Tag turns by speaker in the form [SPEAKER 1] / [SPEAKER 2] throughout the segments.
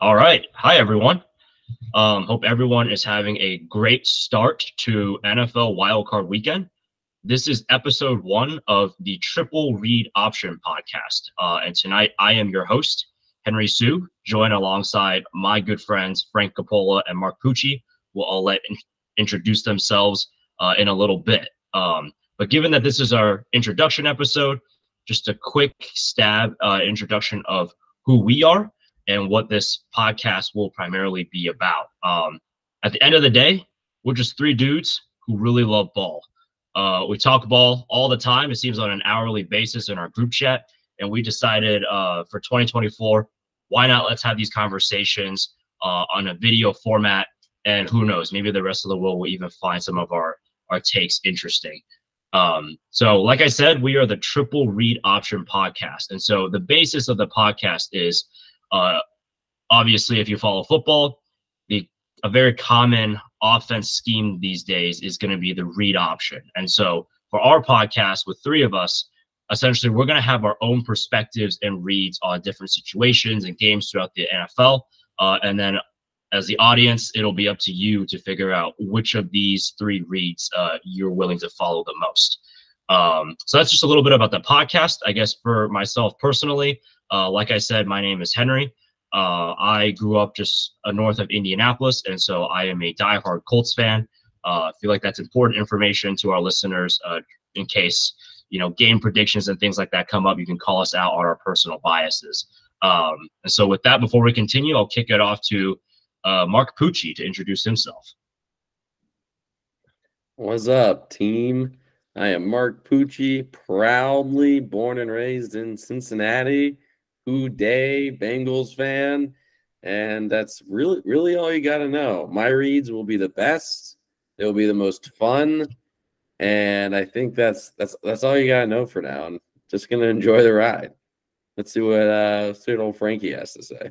[SPEAKER 1] All right. Hi, everyone. Um, hope everyone is having a great start to NFL Wildcard Weekend. This is episode one of the Triple Read Option podcast. Uh, and tonight I am your host, Henry Sue, joined alongside my good friends, Frank Capola and Mark Pucci, We'll all let in- introduce themselves uh, in a little bit. Um, but given that this is our introduction episode, just a quick stab uh, introduction of who we are and what this podcast will primarily be about. Um, at the end of the day, we're just three dudes who really love ball. Uh, we talk ball all the time. It seems on an hourly basis in our group chat, and we decided uh, for 2024, why not let's have these conversations uh, on a video format? And who knows, maybe the rest of the world will even find some of our our takes interesting. Um, so, like I said, we are the Triple Read Option podcast, and so the basis of the podcast is uh, obviously, if you follow football, the a very common offense scheme these days is going to be the read option. And so, for our podcast with three of us, essentially, we're going to have our own perspectives and reads on different situations and games throughout the NFL. Uh, and then, as the audience, it'll be up to you to figure out which of these three reads uh, you're willing to follow the most. Um, so that's just a little bit about the podcast. I guess for myself personally, uh, like I said, my name is Henry. Uh, I grew up just uh, north of Indianapolis, and so I am a diehard Colts fan. Uh, I feel like that's important information to our listeners uh, in case you know game predictions and things like that come up. You can call us out on our personal biases. Um, and so, with that, before we continue, I'll kick it off to uh, Mark Pucci to introduce himself.
[SPEAKER 2] What's up, team? I am Mark Pucci, proudly born and raised in Cincinnati. Who Dey Bengals fan, and that's really really all you got to know. My reads will be the best. They will be the most fun, and I think that's that's that's all you got to know for now. I'm just gonna enjoy the ride. Let's see what uh see what old Frankie has to say.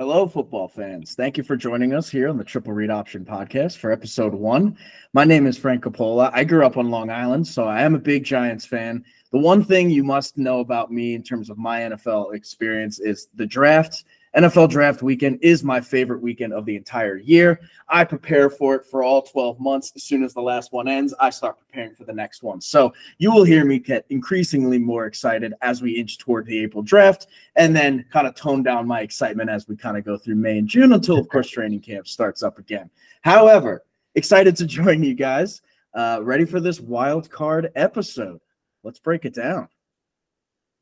[SPEAKER 3] Hello, football fans. Thank you for joining us here on the Triple Read Option podcast for episode one. My name is Frank Capola. I grew up on Long Island, so I am a big Giants fan. The one thing you must know about me in terms of my NFL experience is the draft. NFL draft weekend is my favorite weekend of the entire year. I prepare for it for all 12 months. As soon as the last one ends, I start preparing for the next one. So you will hear me get increasingly more excited as we inch toward the April draft and then kind of tone down my excitement as we kind of go through May and June until, of course, training camp starts up again. However, excited to join you guys. Uh, ready for this wild card episode let's break it down.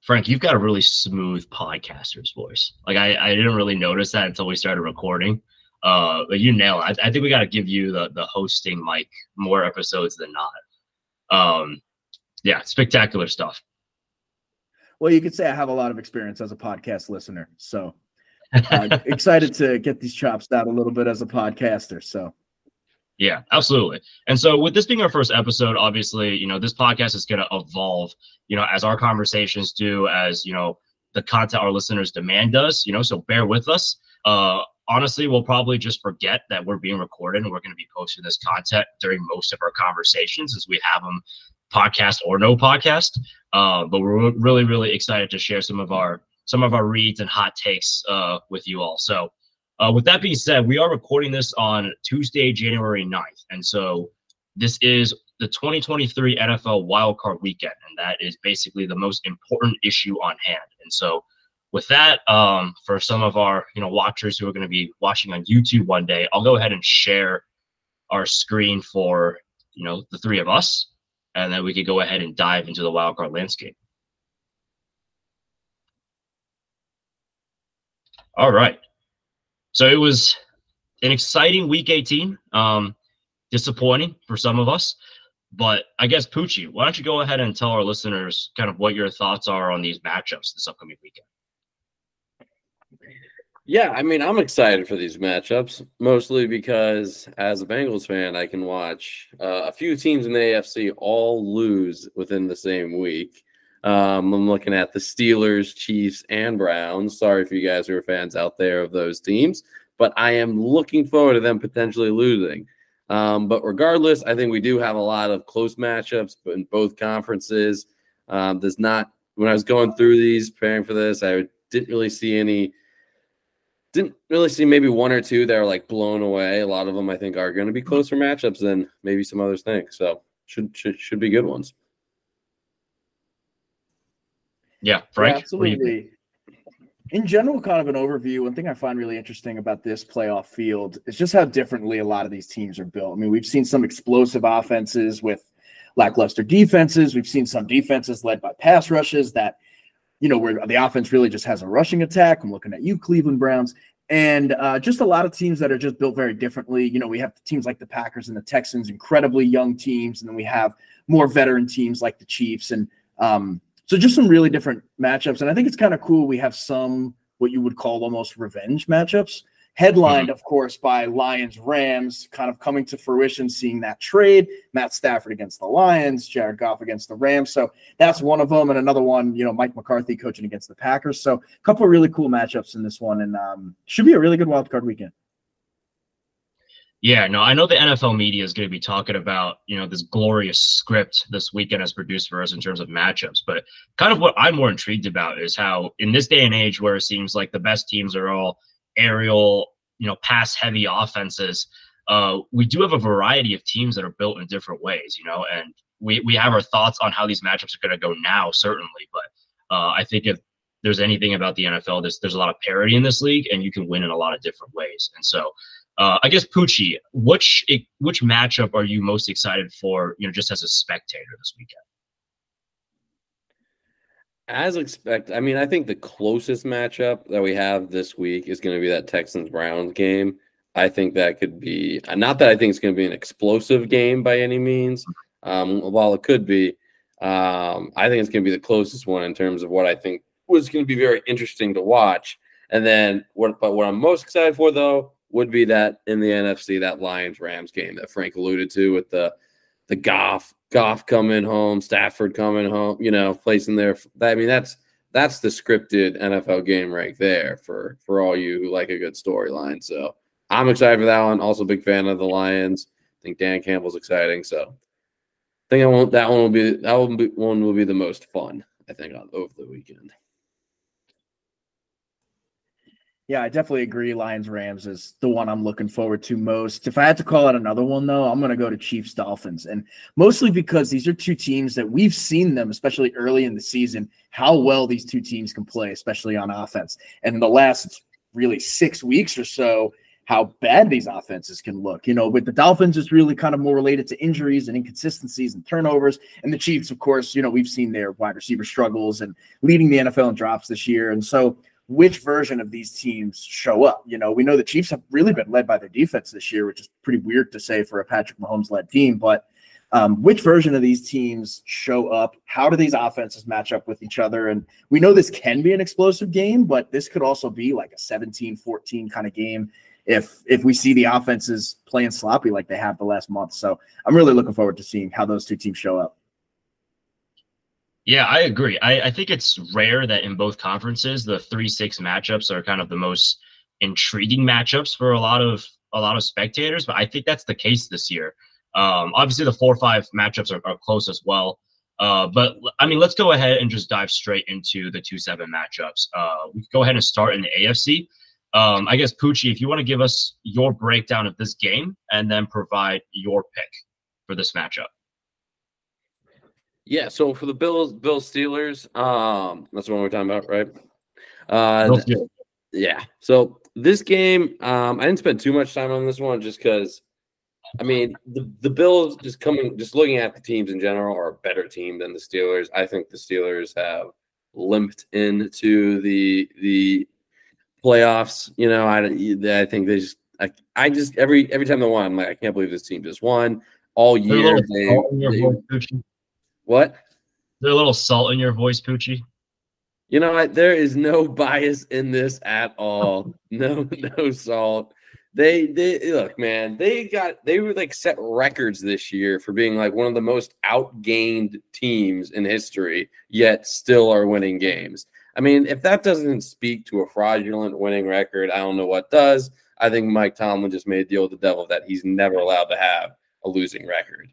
[SPEAKER 1] Frank, you've got a really smooth podcaster's voice. Like I, I didn't really notice that until we started recording. Uh, but you nail it. I, I think we got to give you the the hosting mic more episodes than not. Um, yeah, spectacular stuff.
[SPEAKER 3] Well, you could say I have a lot of experience as a podcast listener, so uh, excited to get these chops out a little bit as a podcaster. So
[SPEAKER 1] yeah, absolutely. And so, with this being our first episode, obviously, you know, this podcast is going to evolve, you know, as our conversations do, as, you know, the content our listeners demand does, you know, so bear with us. Uh, honestly, we'll probably just forget that we're being recorded and we're going to be posting this content during most of our conversations as we have them podcast or no podcast. Uh, but we're really, really excited to share some of our some of our reads and hot takes uh, with you all. So uh, with that being said, we are recording this on Tuesday, January 9th. And so this is the 2023 NFL wildcard weekend. And that is basically the most important issue on hand. And so with that, um, for some of our you know watchers who are going to be watching on YouTube one day, I'll go ahead and share our screen for you know the three of us, and then we could go ahead and dive into the wildcard landscape. All right. So it was an exciting week 18. Um, disappointing for some of us. But I guess Pucci, why don't you go ahead and tell our listeners kind of what your thoughts are on these matchups this upcoming weekend?
[SPEAKER 2] Yeah, I mean, I'm excited for these matchups, mostly because as a Bengals fan, I can watch uh, a few teams in the AFC all lose within the same week. Um, I'm looking at the Steelers, Chiefs, and Browns. Sorry for you guys who are fans out there of those teams, but I am looking forward to them potentially losing. Um, but regardless, I think we do have a lot of close matchups in both conferences. Um, there's not when I was going through these preparing for this, I didn't really see any didn't really see maybe one or two that are like blown away. A lot of them I think are going to be closer matchups than maybe some others think. So should should should be good ones.
[SPEAKER 1] Yeah, Frank.
[SPEAKER 3] Yeah, absolutely. In general, kind of an overview. One thing I find really interesting about this playoff field is just how differently a lot of these teams are built. I mean, we've seen some explosive offenses with lackluster defenses. We've seen some defenses led by pass rushes that, you know, where the offense really just has a rushing attack. I'm looking at you, Cleveland Browns and uh, just a lot of teams that are just built very differently. You know, we have teams like the Packers and the Texans, incredibly young teams, and then we have more veteran teams like the Chiefs, and um, so just some really different matchups. And I think it's kind of cool. We have some what you would call almost revenge matchups headlined, mm-hmm. of course, by Lions Rams, kind of coming to fruition, seeing that trade. Matt Stafford against the Lions, Jared Goff against the Rams. So that's one of them. And another one, you know, Mike McCarthy coaching against the Packers. So a couple of really cool matchups in this one. And um, should be a really good wild card weekend.
[SPEAKER 1] Yeah, no, I know the NFL media is going to be talking about, you know, this glorious script this weekend has produced for us in terms of matchups. But kind of what I'm more intrigued about is how, in this day and age where it seems like the best teams are all aerial, you know, pass heavy offenses, uh, we do have a variety of teams that are built in different ways, you know, and we, we have our thoughts on how these matchups are going to go now, certainly. But uh, I think if there's anything about the NFL, there's, there's a lot of parity in this league and you can win in a lot of different ways. And so uh, I guess Pucci, which which matchup are you most excited for? You know, just as a spectator this weekend.
[SPEAKER 2] As expect, I mean, I think the closest matchup that we have this week is going to be that Texans Browns game. I think that could be not that I think it's going to be an explosive game by any means. Um, while it could be, um, I think it's going to be the closest one in terms of what I think was going to be very interesting to watch. And then what? But what I'm most excited for though would be that in the NFC that Lions Rams game that Frank alluded to with the the Goff Goff coming home, Stafford coming home, you know, placing there. I mean, that's that's the scripted NFL game right there for for all you who like a good storyline. So I'm excited for that one. Also, big fan of the Lions. I think Dan Campbell's exciting. So I think I won't. That one will be that one, will be, one will be the most fun. I think over the weekend.
[SPEAKER 3] Yeah, I definitely agree. Lions Rams is the one I'm looking forward to most. If I had to call out another one, though, I'm going to go to Chiefs Dolphins. And mostly because these are two teams that we've seen them, especially early in the season, how well these two teams can play, especially on offense. And in the last really six weeks or so, how bad these offenses can look. You know, with the Dolphins, it's really kind of more related to injuries and inconsistencies and turnovers. And the Chiefs, of course, you know, we've seen their wide receiver struggles and leading the NFL in drops this year. And so, which version of these teams show up. You know, we know the Chiefs have really been led by their defense this year, which is pretty weird to say for a Patrick Mahomes led team. But um, which version of these teams show up? How do these offenses match up with each other? And we know this can be an explosive game, but this could also be like a 17 14 kind of game if if we see the offenses playing sloppy like they have the last month. So I'm really looking forward to seeing how those two teams show up.
[SPEAKER 1] Yeah, I agree. I, I think it's rare that in both conferences the three six matchups are kind of the most intriguing matchups for a lot of a lot of spectators, but I think that's the case this year. Um, obviously, the four five matchups are, are close as well. Uh, but I mean, let's go ahead and just dive straight into the two seven matchups. Uh, we go ahead and start in the AFC. Um, I guess Pucci, if you want to give us your breakdown of this game and then provide your pick for this matchup.
[SPEAKER 2] Yeah, so for the Bills, Bills Steelers, um, that's what we're talking about, right? Uh, yeah. So this game, um, I didn't spend too much time on this one just because, I mean, the the Bills just coming, just looking at the teams in general, are a better team than the Steelers. I think the Steelers have limped into the the playoffs. You know, I I think they just, I, I just every every time they won, I'm like, I can't believe this team just won all year. They, they, what?
[SPEAKER 1] There a little salt in your voice, Pucci?
[SPEAKER 2] You know what? There is no bias in this at all. no, no salt. They they look, man, they got they were like set records this year for being like one of the most outgained teams in history, yet still are winning games. I mean, if that doesn't speak to a fraudulent winning record, I don't know what does. I think Mike Tomlin just made a deal with the devil that he's never allowed to have a losing record.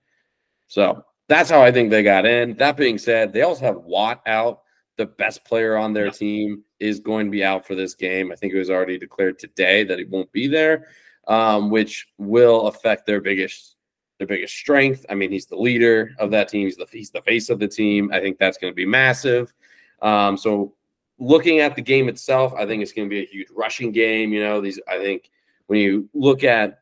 [SPEAKER 2] So that's how I think they got in. That being said, they also have Watt out. the best player on their team is going to be out for this game. I think it was already declared today that he won't be there, um, which will affect their biggest their biggest strength. I mean, he's the leader of that team. He's the he's the face of the team. I think that's going to be massive. Um, so looking at the game itself, I think it's going to be a huge rushing game. You know, these I think when you look at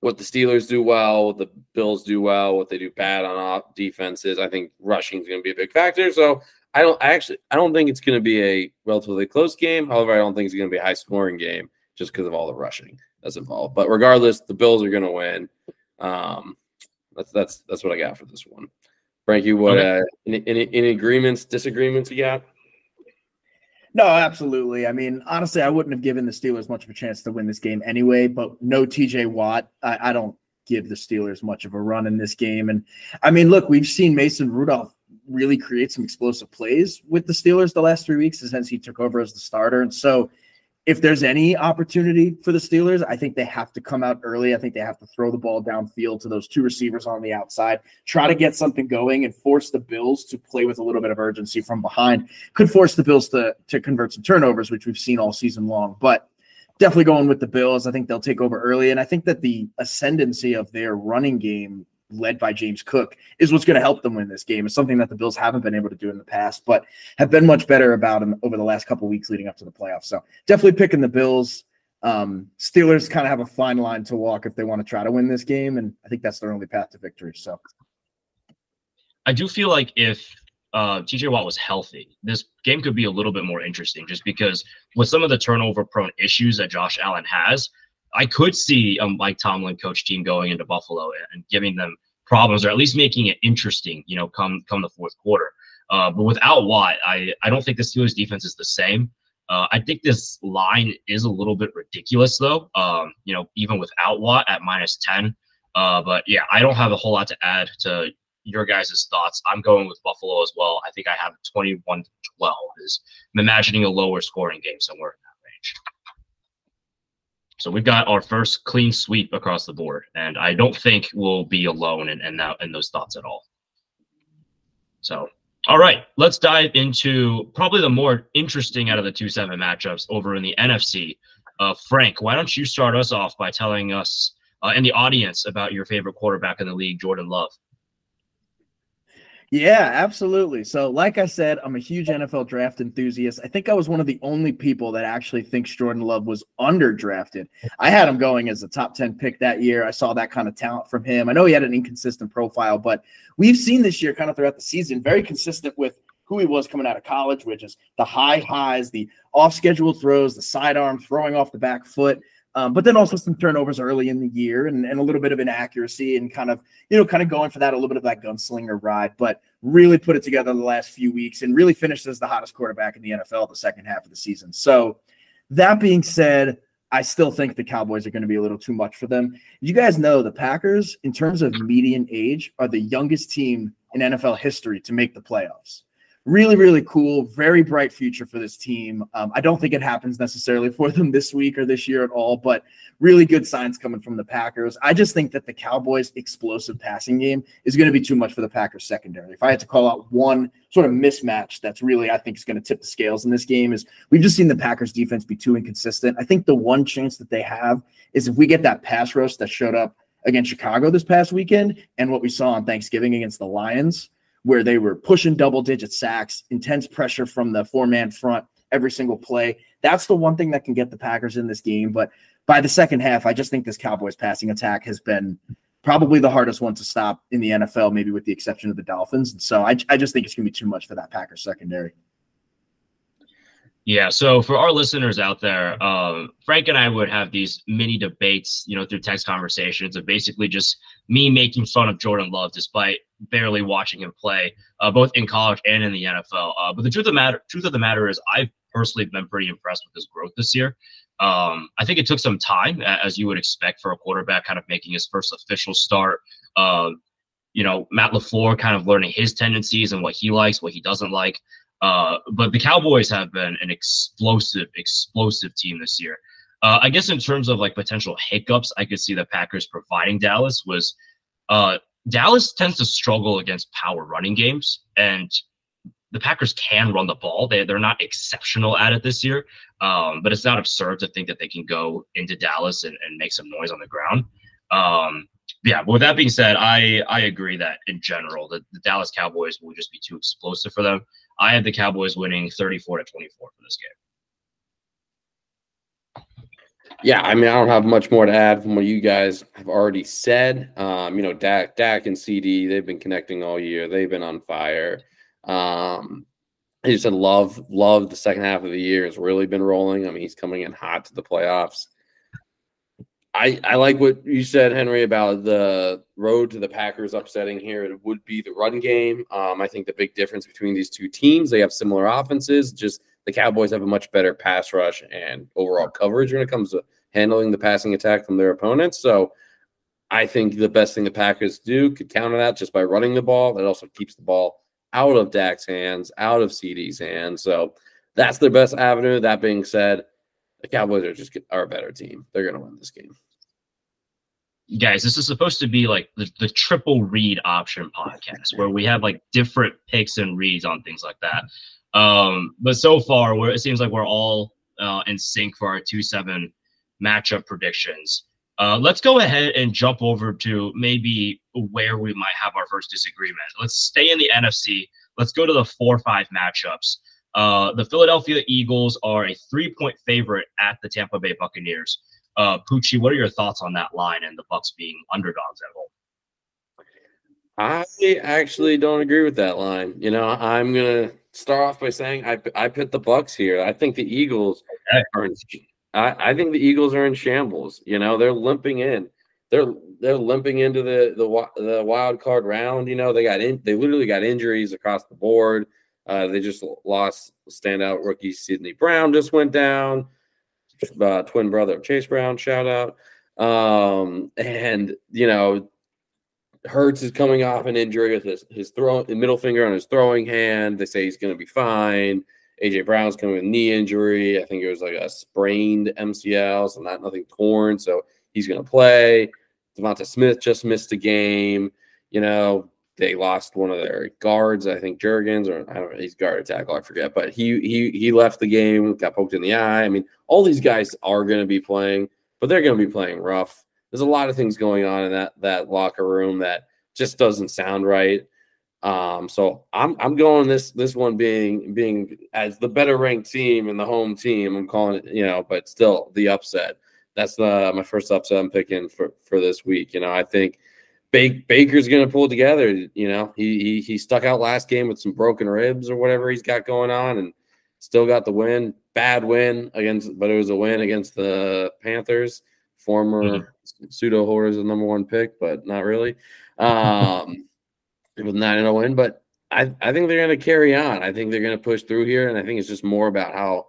[SPEAKER 2] what the Steelers do well, what the Bills do well, what they do bad on off defenses, I think rushing is going to be a big factor. So I don't I actually I don't think it's going to be a relatively close game. However, I don't think it's going to be a high scoring game just because of all the rushing that's involved. But regardless, the Bills are going to win. Um, that's that's that's what I got for this one. Frankie, what okay. uh, any, any any agreements, disagreements you got?
[SPEAKER 3] No, absolutely. I mean, honestly, I wouldn't have given the Steelers much of a chance to win this game anyway. But no TJ Watt, I, I don't give the Steelers much of a run in this game. And I mean, look, we've seen Mason Rudolph really create some explosive plays with the Steelers the last three weeks since he took over as the starter. And so if there's any opportunity for the Steelers, I think they have to come out early. I think they have to throw the ball downfield to those two receivers on the outside, try to get something going and force the Bills to play with a little bit of urgency from behind. Could force the Bills to, to convert some turnovers, which we've seen all season long. But definitely going with the Bills. I think they'll take over early. And I think that the ascendancy of their running game led by James Cook is what's going to help them win this game. It's something that the Bills haven't been able to do in the past, but have been much better about them over the last couple weeks leading up to the playoffs. So definitely picking the Bills. Um, Steelers kind of have a fine line to walk if they want to try to win this game, and I think that's their only path to victory. So
[SPEAKER 1] I do feel like if uh, TJ Watt was healthy, this game could be a little bit more interesting just because with some of the turnover prone issues that Josh Allen has, I could see a Mike Tomlin coach team going into Buffalo and giving them problems, or at least making it interesting. You know, come come the fourth quarter. Uh, but without Watt, I I don't think the Steelers defense is the same. Uh, I think this line is a little bit ridiculous, though. Um, you know, even without Watt at minus ten. Uh, but yeah, I don't have a whole lot to add to your guys' thoughts. I'm going with Buffalo as well. I think I have 21 12. Is I'm imagining a lower scoring game somewhere in that range. So we've got our first clean sweep across the board, and I don't think we'll be alone in, in that in those thoughts at all. So, all right, let's dive into probably the more interesting out of the two seven matchups over in the NFC. Uh, Frank, why don't you start us off by telling us uh, and the audience about your favorite quarterback in the league, Jordan Love?
[SPEAKER 3] Yeah, absolutely. So, like I said, I'm a huge NFL draft enthusiast. I think I was one of the only people that actually thinks Jordan Love was underdrafted. I had him going as a top 10 pick that year. I saw that kind of talent from him. I know he had an inconsistent profile, but we've seen this year kind of throughout the season, very consistent with who he was coming out of college, which is the high highs, the off schedule throws, the sidearm throwing off the back foot. Um, but then also some turnovers early in the year and, and a little bit of inaccuracy and kind of, you know, kind of going for that, a little bit of that gunslinger ride, but really put it together the last few weeks and really finished as the hottest quarterback in the NFL the second half of the season. So that being said, I still think the Cowboys are going to be a little too much for them. You guys know the Packers, in terms of median age, are the youngest team in NFL history to make the playoffs really, really cool, very bright future for this team. Um, I don't think it happens necessarily for them this week or this year at all, but really good signs coming from the Packers. I just think that the Cowboys' explosive passing game is going to be too much for the Packers secondary. If I had to call out one sort of mismatch that's really, I think, is going to tip the scales in this game, is we've just seen the Packers defense be too inconsistent. I think the one chance that they have is if we get that pass rush that showed up against Chicago this past weekend and what we saw on Thanksgiving against the Lions where they were pushing double digit sacks, intense pressure from the four man front every single play. That's the one thing that can get the Packers in this game. But by the second half, I just think this Cowboys passing attack has been probably the hardest one to stop in the NFL, maybe with the exception of the Dolphins. And so I, I just think it's going to be too much for that Packers secondary.
[SPEAKER 1] Yeah. So for our listeners out there, um, Frank and I would have these mini debates, you know, through text conversations of basically just me making fun of Jordan Love despite barely watching him play, uh, both in college and in the NFL. Uh, but the truth of the matter, truth of the matter is, I've personally been pretty impressed with his growth this year. Um, I think it took some time, as you would expect for a quarterback, kind of making his first official start. Uh, you know, Matt LaFleur kind of learning his tendencies and what he likes, what he doesn't like. Uh, but the Cowboys have been an explosive, explosive team this year. Uh, I guess in terms of like potential hiccups, I could see the Packers providing Dallas was uh, Dallas tends to struggle against power running games, and the Packers can run the ball. They they're not exceptional at it this year, um, but it's not absurd to think that they can go into Dallas and, and make some noise on the ground. Um, yeah, but with that being said, I I agree that in general the, the Dallas Cowboys will just be too explosive for them. I have the Cowboys winning 34 to 24 for this game.
[SPEAKER 2] Yeah, I mean, I don't have much more to add from what you guys have already said. Um, you know, Dak, Dak and CeeDee, they've been connecting all year. They've been on fire. Um, he just said love, love the second half of the year has really been rolling. I mean, he's coming in hot to the playoffs. I, I like what you said, Henry, about the road to the Packers upsetting here. It would be the run game. Um, I think the big difference between these two teams, they have similar offenses. Just the Cowboys have a much better pass rush and overall coverage when it comes to handling the passing attack from their opponents. So I think the best thing the Packers do could counter that just by running the ball. That also keeps the ball out of Dak's hands, out of CeeDee's hands. So that's their best avenue. That being said, the Cowboys are just are a better team. They're going to win this game.
[SPEAKER 1] Guys, this is supposed to be like the, the triple read option podcast where we have like different picks and reads on things like that. Um, but so far, where it seems like we're all uh, in sync for our two seven matchup predictions. Uh, let's go ahead and jump over to maybe where we might have our first disagreement. Let's stay in the NFC. Let's go to the four five matchups. Uh, the Philadelphia Eagles are a three point favorite at the Tampa Bay Buccaneers. Uh, Pucci, what are your thoughts on that line and the Bucks being underdogs at home?
[SPEAKER 2] I actually don't agree with that line. You know, I'm gonna start off by saying I I put the Bucks here. I think the Eagles okay. are in, I, I think the Eagles are in shambles. You know, they're limping in. They're they're limping into the the the wild card round. You know, they got in. They literally got injuries across the board. Uh, they just lost standout rookie Sydney Brown. Just went down. Uh, twin brother of Chase Brown. Shout out. Um, and you know, Hurts is coming off an injury with his his throw middle finger on his throwing hand. They say he's going to be fine. AJ Brown's coming with knee injury. I think it was like a sprained MCL, so not nothing torn. So he's going to play. DeVonta Smith just missed a game. You know, they lost one of their guards. I think Jurgens, or I don't know, he's guard tackle. I forget, but he he he left the game, got poked in the eye. I mean, all these guys are going to be playing, but they're going to be playing rough. There's a lot of things going on in that that locker room that just doesn't sound right. Um, so I'm I'm going this this one being being as the better ranked team and the home team. I'm calling it, you know, but still the upset. That's the my first upset I'm picking for for this week. You know, I think Baker's going to pull together. You know, he, he he stuck out last game with some broken ribs or whatever he's got going on, and still got the win. Bad win against, but it was a win against the Panthers. Former mm-hmm. pseudo horrors the number one pick, but not really. Um, was 9 0 win. But I, I think they're going to carry on. I think they're going to push through here. And I think it's just more about how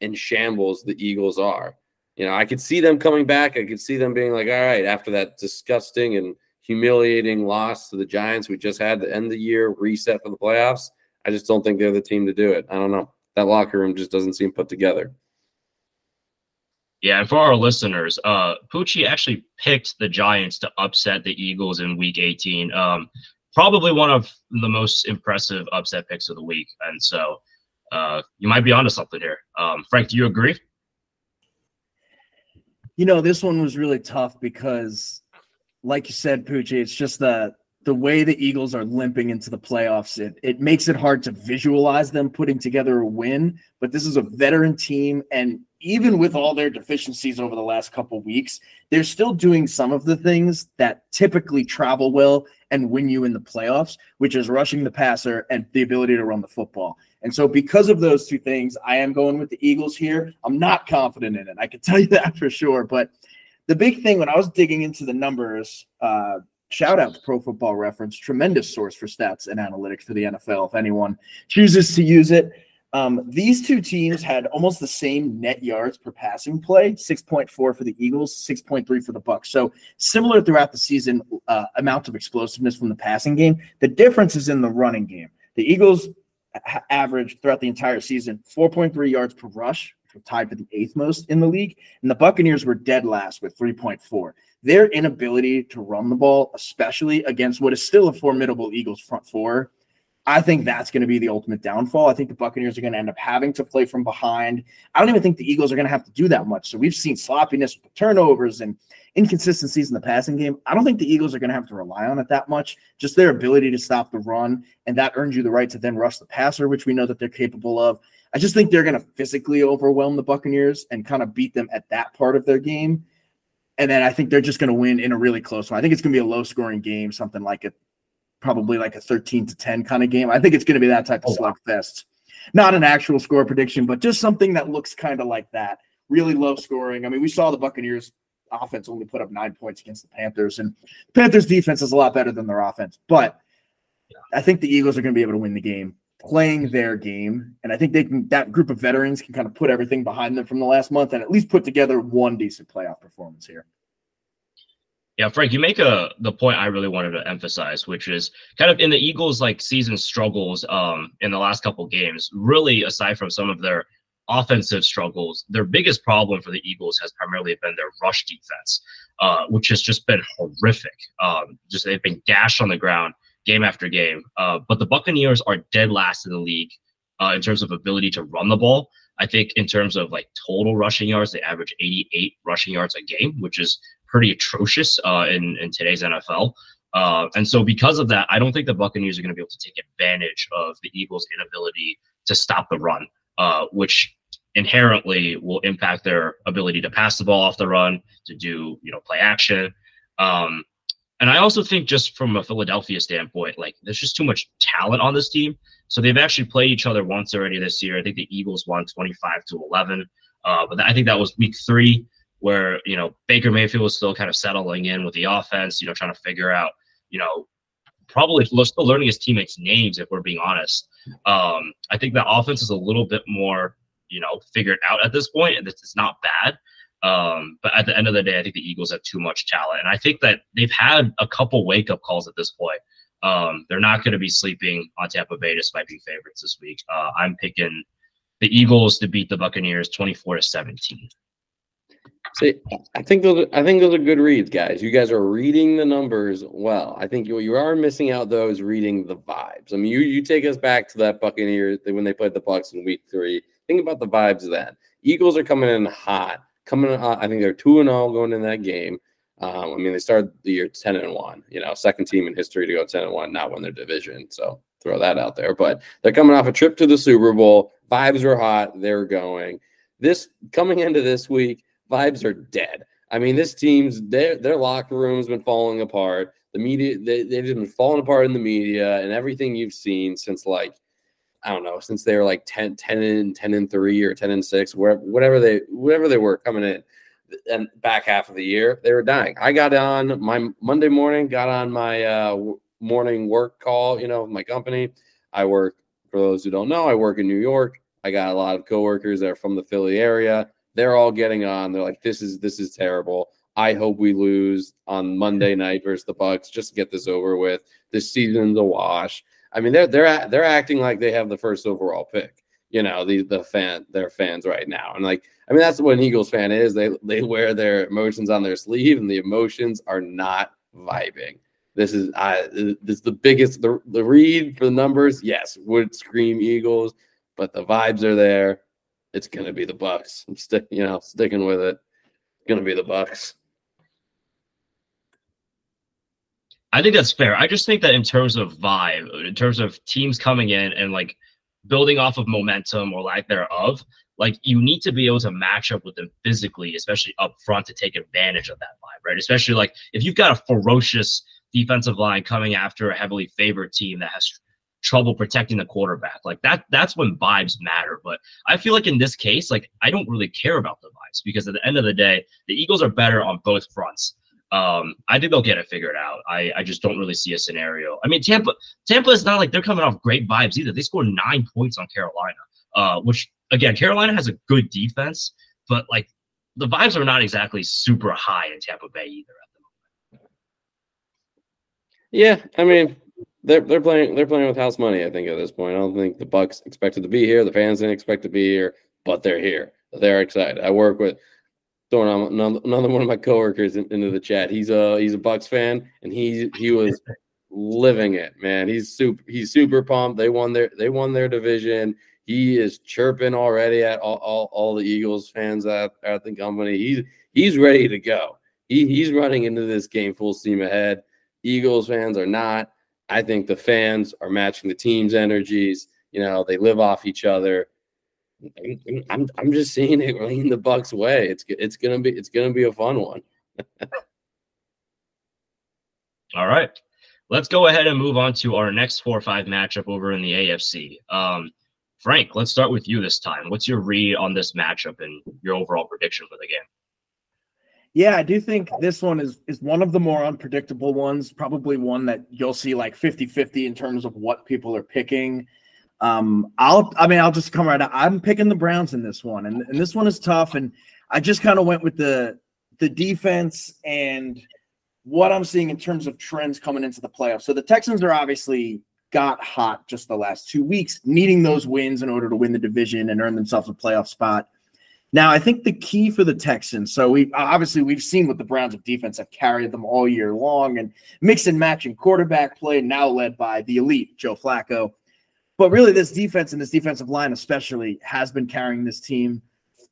[SPEAKER 2] in shambles the Eagles are. You know, I could see them coming back. I could see them being like, all right, after that disgusting and humiliating loss to the Giants we just had to end of the year, reset for the playoffs. I just don't think they're the team to do it. I don't know. That locker room just doesn't seem put together.
[SPEAKER 1] Yeah, and for our listeners, uh Pucci actually picked the Giants to upset the Eagles in week 18. Um probably one of the most impressive upset picks of the week. And so uh, you might be onto something here. Um, Frank, do you agree?
[SPEAKER 3] You know, this one was really tough because, like you said, Pucci, it's just the the way the Eagles are limping into the playoffs. It it makes it hard to visualize them putting together a win. But this is a veteran team, and even with all their deficiencies over the last couple weeks, they're still doing some of the things that typically travel well and win you in the playoffs, which is rushing the passer and the ability to run the football. And so, because of those two things, I am going with the Eagles here. I'm not confident in it. I can tell you that for sure. But the big thing when I was digging into the numbers, uh, shout out to Pro Football Reference, tremendous source for stats and analytics for the NFL. If anyone chooses to use it, um, these two teams had almost the same net yards per passing play 6.4 for the eagles 6.3 for the bucks. So similar throughout the season uh, amount of explosiveness from the passing game. The difference is in the running game. The eagles averaged throughout the entire season 4.3 yards per rush tied for the eighth most in the league and the buccaneers were dead last with 3.4 their inability to run the ball especially against what is still a formidable eagles front four I think that's going to be the ultimate downfall. I think the Buccaneers are going to end up having to play from behind. I don't even think the Eagles are going to have to do that much. So we've seen sloppiness with turnovers and inconsistencies in the passing game. I don't think the Eagles are going to have to rely on it that much. Just their ability to stop the run, and that earns you the right to then rush the passer, which we know that they're capable of. I just think they're going to physically overwhelm the Buccaneers and kind of beat them at that part of their game. And then I think they're just going to win in a really close one. I think it's going to be a low scoring game, something like a probably like a 13 to 10 kind of game. I think it's going to be that type of oh, slugfest. Not an actual score prediction, but just something that looks kind of like that. Really low scoring. I mean, we saw the Buccaneers offense only put up nine points against the Panthers, and the Panthers defense is a lot better than their offense. But I think the Eagles are going to be able to win the game playing their game. And I think they can that group of veterans can kind of put everything behind them from the last month and at least put together one decent playoff performance here.
[SPEAKER 1] Yeah, Frank, you make a the point I really wanted to emphasize, which is kind of in the Eagles like season struggles um in the last couple games, really aside from some of their offensive struggles, their biggest problem for the Eagles has primarily been their rush defense, uh, which has just been horrific. Um, just they've been gashed on the ground game after game. Uh, but the Buccaneers are dead last in the league uh, in terms of ability to run the ball. I think in terms of like total rushing yards, they average 88 rushing yards a game, which is pretty atrocious uh, in in today's NFL. Uh, and so, because of that, I don't think the Buccaneers are going to be able to take advantage of the Eagles' inability to stop the run, uh, which inherently will impact their ability to pass the ball off the run, to do you know play action. Um, and I also think just from a Philadelphia standpoint, like there's just too much talent on this team. So they've actually played each other once already this year. I think the Eagles won 25 to 11. Uh, but I think that was week three where, you know, Baker Mayfield was still kind of settling in with the offense, you know, trying to figure out, you know, probably still learning his teammates' names, if we're being honest. Um, I think the offense is a little bit more, you know, figured out at this point, and it's not bad. Um, but at the end of the day, I think the Eagles have too much talent. And I think that they've had a couple wake up calls at this point. Um, they're not going to be sleeping on Tampa Bay despite being favorites this week. Uh, I'm picking the Eagles to beat the Buccaneers 24 to 17.
[SPEAKER 2] See, I think those. I think those are good reads, guys. You guys are reading the numbers well. I think you you are missing out those reading the vibes. I mean, you you take us back to that Buccaneers when they played the Bucks in Week Three. Think about the vibes then. Eagles are coming in hot coming. Uh, I think they're two and all going in that game. Um, I mean, they started the year ten and one. You know, second team in history to go ten and one, not win their division. So throw that out there. But they're coming off a trip to the Super Bowl. Vibes are hot. They're going. This coming into this week, vibes are dead. I mean, this team's their their locker room's been falling apart. The media they, they've been falling apart in the media and everything you've seen since like I don't know, since they were like 10, 10 and 10 and 3 or 10 and 6, wherever whatever they whatever they were coming in and back half of the year, they were dying. I got on my Monday morning, got on my uh, morning work call, you know, my company. I work for those who don't know, I work in New York. I got a lot of coworkers that are from the Philly area. They're all getting on. They're like, this is this is terrible. I hope we lose on Monday night versus the Bucks just to get this over with. This season's a wash. I mean, they're they're they're acting like they have the first overall pick. You know, the the fan their fans right now, and like I mean, that's what an Eagles fan is. They they wear their emotions on their sleeve, and the emotions are not vibing. This is I this is the biggest the the read for the numbers. Yes, would scream Eagles, but the vibes are there. It's gonna be the Bucks. I'm stick you know sticking with it. It's gonna be the Bucks.
[SPEAKER 1] I think that's fair. I just think that in terms of vibe, in terms of teams coming in and like building off of momentum or lack thereof, like you need to be able to match up with them physically, especially up front to take advantage of that vibe, right? Especially like if you've got a ferocious defensive line coming after a heavily favored team that has trouble protecting the quarterback. Like that that's when vibes matter. But I feel like in this case, like I don't really care about the vibes because at the end of the day, the Eagles are better on both fronts. Um, I think they'll get it figured out. I, I just don't really see a scenario. I mean, Tampa Tampa is not like they're coming off great vibes either. They scored nine points on Carolina, uh, which again, Carolina has a good defense, but like the vibes are not exactly super high in Tampa Bay either at the moment.
[SPEAKER 2] Yeah, I mean, they're they're playing they're playing with house money. I think at this point, I don't think the Bucks expected to be here. The fans didn't expect to be here, but they're here. They're excited. I work with throwing on another, one of my coworkers in, into the chat. He's a he's a Bucks fan, and he he was living it, man. He's super he's super pumped. They won their they won their division. He is chirping already at all, all, all the Eagles fans at, at the company. He's he's ready to go. He, he's running into this game full steam ahead. Eagles fans are not. I think the fans are matching the team's energies. You know, they live off each other. I'm I'm just seeing it lean the Bucks way. It's it's gonna be it's gonna be a fun one.
[SPEAKER 1] All right, let's go ahead and move on to our next four or five matchup over in the AFC. Um, Frank, let's start with you this time. What's your read on this matchup and your overall prediction for the game?
[SPEAKER 3] Yeah, I do think this one is is one of the more unpredictable ones, probably one that you'll see like 50-50 in terms of what people are picking. Um, I'll I mean, I'll just come right out. I'm picking the Browns in this one, and, and this one is tough. And I just kind of went with the the defense and what I'm seeing in terms of trends coming into the playoffs. So the Texans are obviously got hot just the last two weeks, needing those wins in order to win the division and earn themselves a playoff spot. Now, I think the key for the Texans, so we obviously we've seen what the Browns of defense have carried them all year long and mix and matching quarterback play, now led by the elite Joe Flacco. But really, this defense and this defensive line, especially, has been carrying this team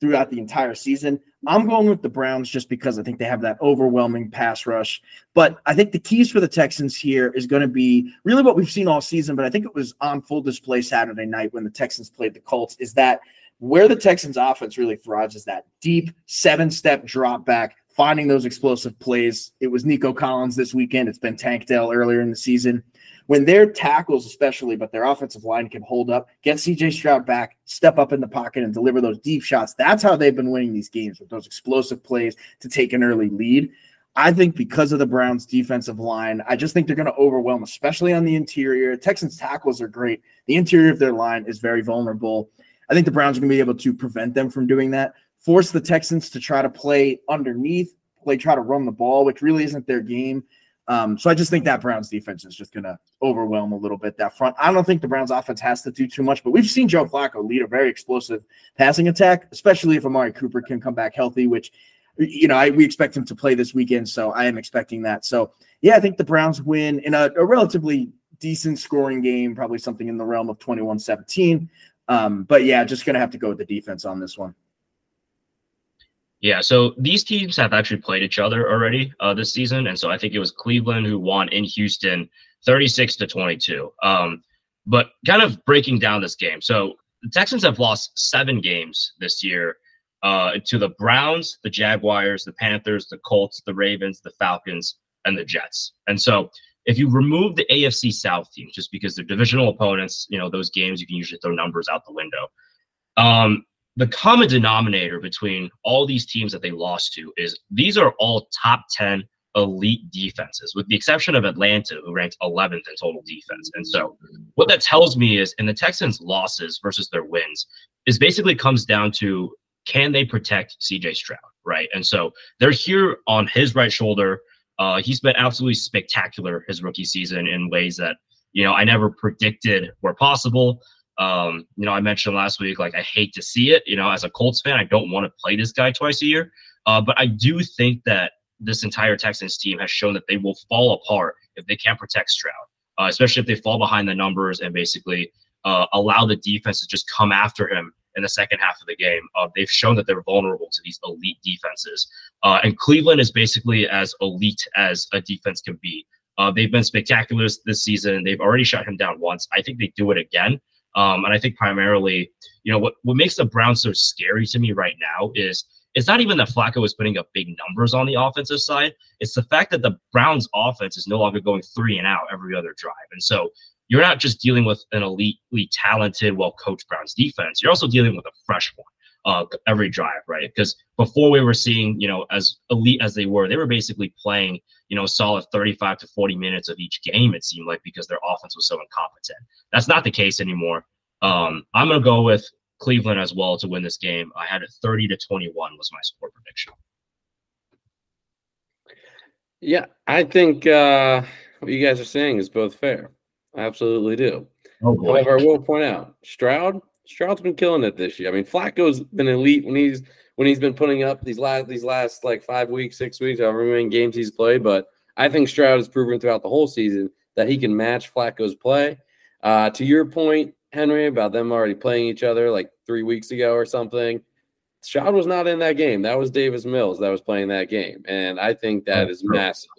[SPEAKER 3] throughout the entire season. I'm going with the Browns just because I think they have that overwhelming pass rush. But I think the keys for the Texans here is going to be really what we've seen all season, but I think it was on full display Saturday night when the Texans played the Colts, is that where the Texans offense really thrives is that deep seven step drop back, finding those explosive plays. It was Nico Collins this weekend. It's been Tank Dell earlier in the season when their tackles, especially, but their offensive line can hold up, get CJ Stroud back, step up in the pocket, and deliver those deep shots. That's how they've been winning these games with those explosive plays to take an early lead. I think because of the Browns' defensive line, I just think they're going to overwhelm, especially on the interior. Texans tackles are great. The interior of their line is very vulnerable. I think the Browns are going to be able to prevent them from doing that, force the Texans to try to play underneath, play, try to run the ball, which really isn't their game. Um, so I just think that Browns defense is just going to overwhelm a little bit that front. I don't think the Browns offense has to do too much, but we've seen Joe Flacco lead a very explosive passing attack, especially if Amari Cooper can come back healthy, which you know I, we expect him to play this weekend. So I am expecting that. So yeah, I think the Browns win in a, a relatively decent scoring game, probably something in the realm of 21-17. Um, but yeah, just going to have to go with the defense on this one.
[SPEAKER 1] Yeah, so these teams have actually played each other already uh, this season, and so I think it was Cleveland who won in Houston, thirty-six to twenty-two. Um, but kind of breaking down this game, so the Texans have lost seven games this year uh, to the Browns, the Jaguars, the Panthers, the Colts, the Ravens, the Falcons, and the Jets. And so if you remove the AFC South teams, just because they're divisional opponents, you know those games you can usually throw numbers out the window. Um, the common denominator between all these teams that they lost to is these are all top 10 elite defenses, with the exception of Atlanta, who ranked 11th in total defense. And so, what that tells me is in the Texans' losses versus their wins, is basically comes down to can they protect CJ Stroud, right? And so, they're here on his right shoulder. Uh, he's been absolutely spectacular his rookie season in ways that you know I never predicted were possible. Um, you know, I mentioned last week, like I hate to see it. You know, as a Colts fan, I don't want to play this guy twice a year. Uh, but I do think that this entire Texans team has shown that they will fall apart if they can't protect Stroud, uh, especially if they fall behind the numbers and basically uh, allow the defense to just come after him in the second half of the game. Uh, they've shown that they're vulnerable to these elite defenses. Uh, and Cleveland is basically as elite as a defense can be. Uh, they've been spectacular this season. They've already shut him down once. I think they do it again. Um, and I think primarily, you know, what, what makes the Browns so scary to me right now is it's not even that Flacco is putting up big numbers on the offensive side. It's the fact that the Browns offense is no longer going three and out every other drive. And so you're not just dealing with an elitely talented, well coached Browns defense. You're also dealing with a fresh one uh, every drive, right? Because before we were seeing, you know, as elite as they were, they were basically playing, you know, solid 35 to 40 minutes of each game, it seemed like, because their offense was so incompetent. That's not the case anymore. Um, I'm going to go with Cleveland as well to win this game. I had it 30 to 21 was my score prediction.
[SPEAKER 2] Yeah, I think uh, what you guys are saying is both fair. I absolutely do. Oh However, I will point out Stroud Stroud's been killing it this year. I mean, Flacco's been elite when he's when he's been putting up these last these last like five weeks, six weeks, however many games he's played. But I think Stroud has proven throughout the whole season that he can match Flacco's play. Uh, to your point, Henry, about them already playing each other like three weeks ago or something. Stroud was not in that game. That was Davis Mills that was playing that game, and I think that is massive.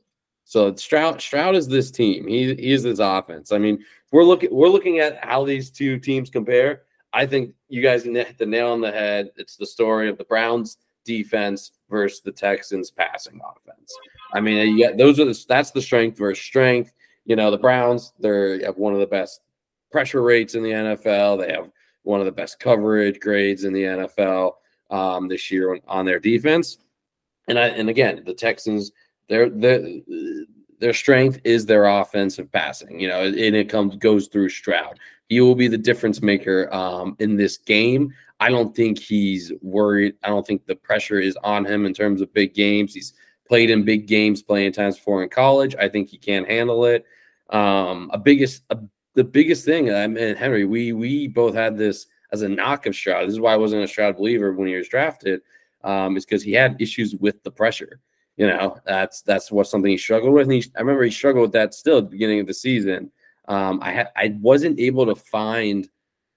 [SPEAKER 2] So Stroud Stroud is this team. He he is this offense. I mean, we're looking we're looking at how these two teams compare. I think you guys hit the nail on the head. It's the story of the Browns defense versus the Texans passing offense. I mean, yeah, those are the that's the strength versus strength. You know, the Browns they have one of the best pressure rates in the NFL. They have one of the best coverage grades in the NFL um, this year on their defense. And I and again, the Texans their their their strength is their offensive passing. You know, and it comes goes through Stroud. He will be the difference maker um, in this game. I don't think he's worried. I don't think the pressure is on him in terms of big games. He's played in big games playing times before in college. I think he can handle it. Um, a biggest, a, the biggest thing, I mean, Henry, we we both had this as a knock of Stroud. This is why I wasn't a Stroud believer when he was drafted. Um, is because he had issues with the pressure. You know, that's that's what something he struggled with. And he, I remember he struggled with that still at the beginning of the season. Um, I had I wasn't able to find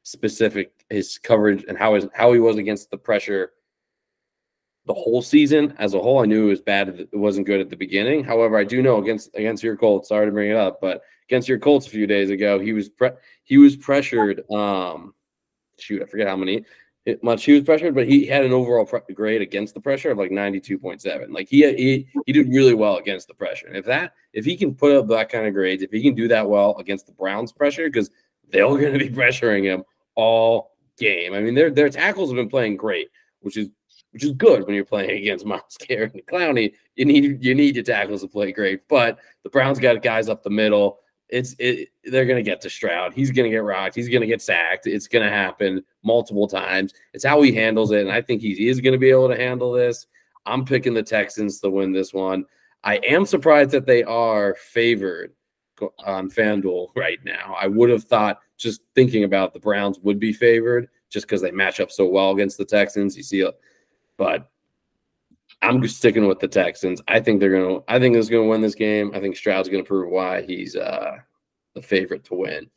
[SPEAKER 2] specific his coverage and how his how he was against the pressure the whole season as a whole. I knew it was bad. It wasn't good at the beginning. However, I do know against against your Colts. Sorry to bring it up, but against your Colts a few days ago, he was pre- he was pressured. Um, shoot, I forget how many much he was pressured, but he had an overall grade against the pressure of like 92.7. Like he, he he did really well against the pressure. And if that if he can put up that kind of grades, if he can do that well against the Browns pressure, because they're going to be pressuring him all game. I mean, their their tackles have been playing great, which is which is good when you're playing against Myles Garrett and Clowney. You need you need your tackles to play great, but the Browns got guys up the middle it's it, they're to get to Stroud. He's to get rocked. He's to get sacked. It's to happen multiple times. It's how he handles it, and I think he is to be able to handle this. I'm picking the Texans to win this one. I am surprised that they are favored on FanDuel right now. I would have thought, just thinking about the Browns would be favored just because they match up so well against the Texans. You see, but I'm sticking with the Texans. I think they're gonna. I think they're gonna win this game. I think Stroud's gonna prove why he's uh, the favorite to win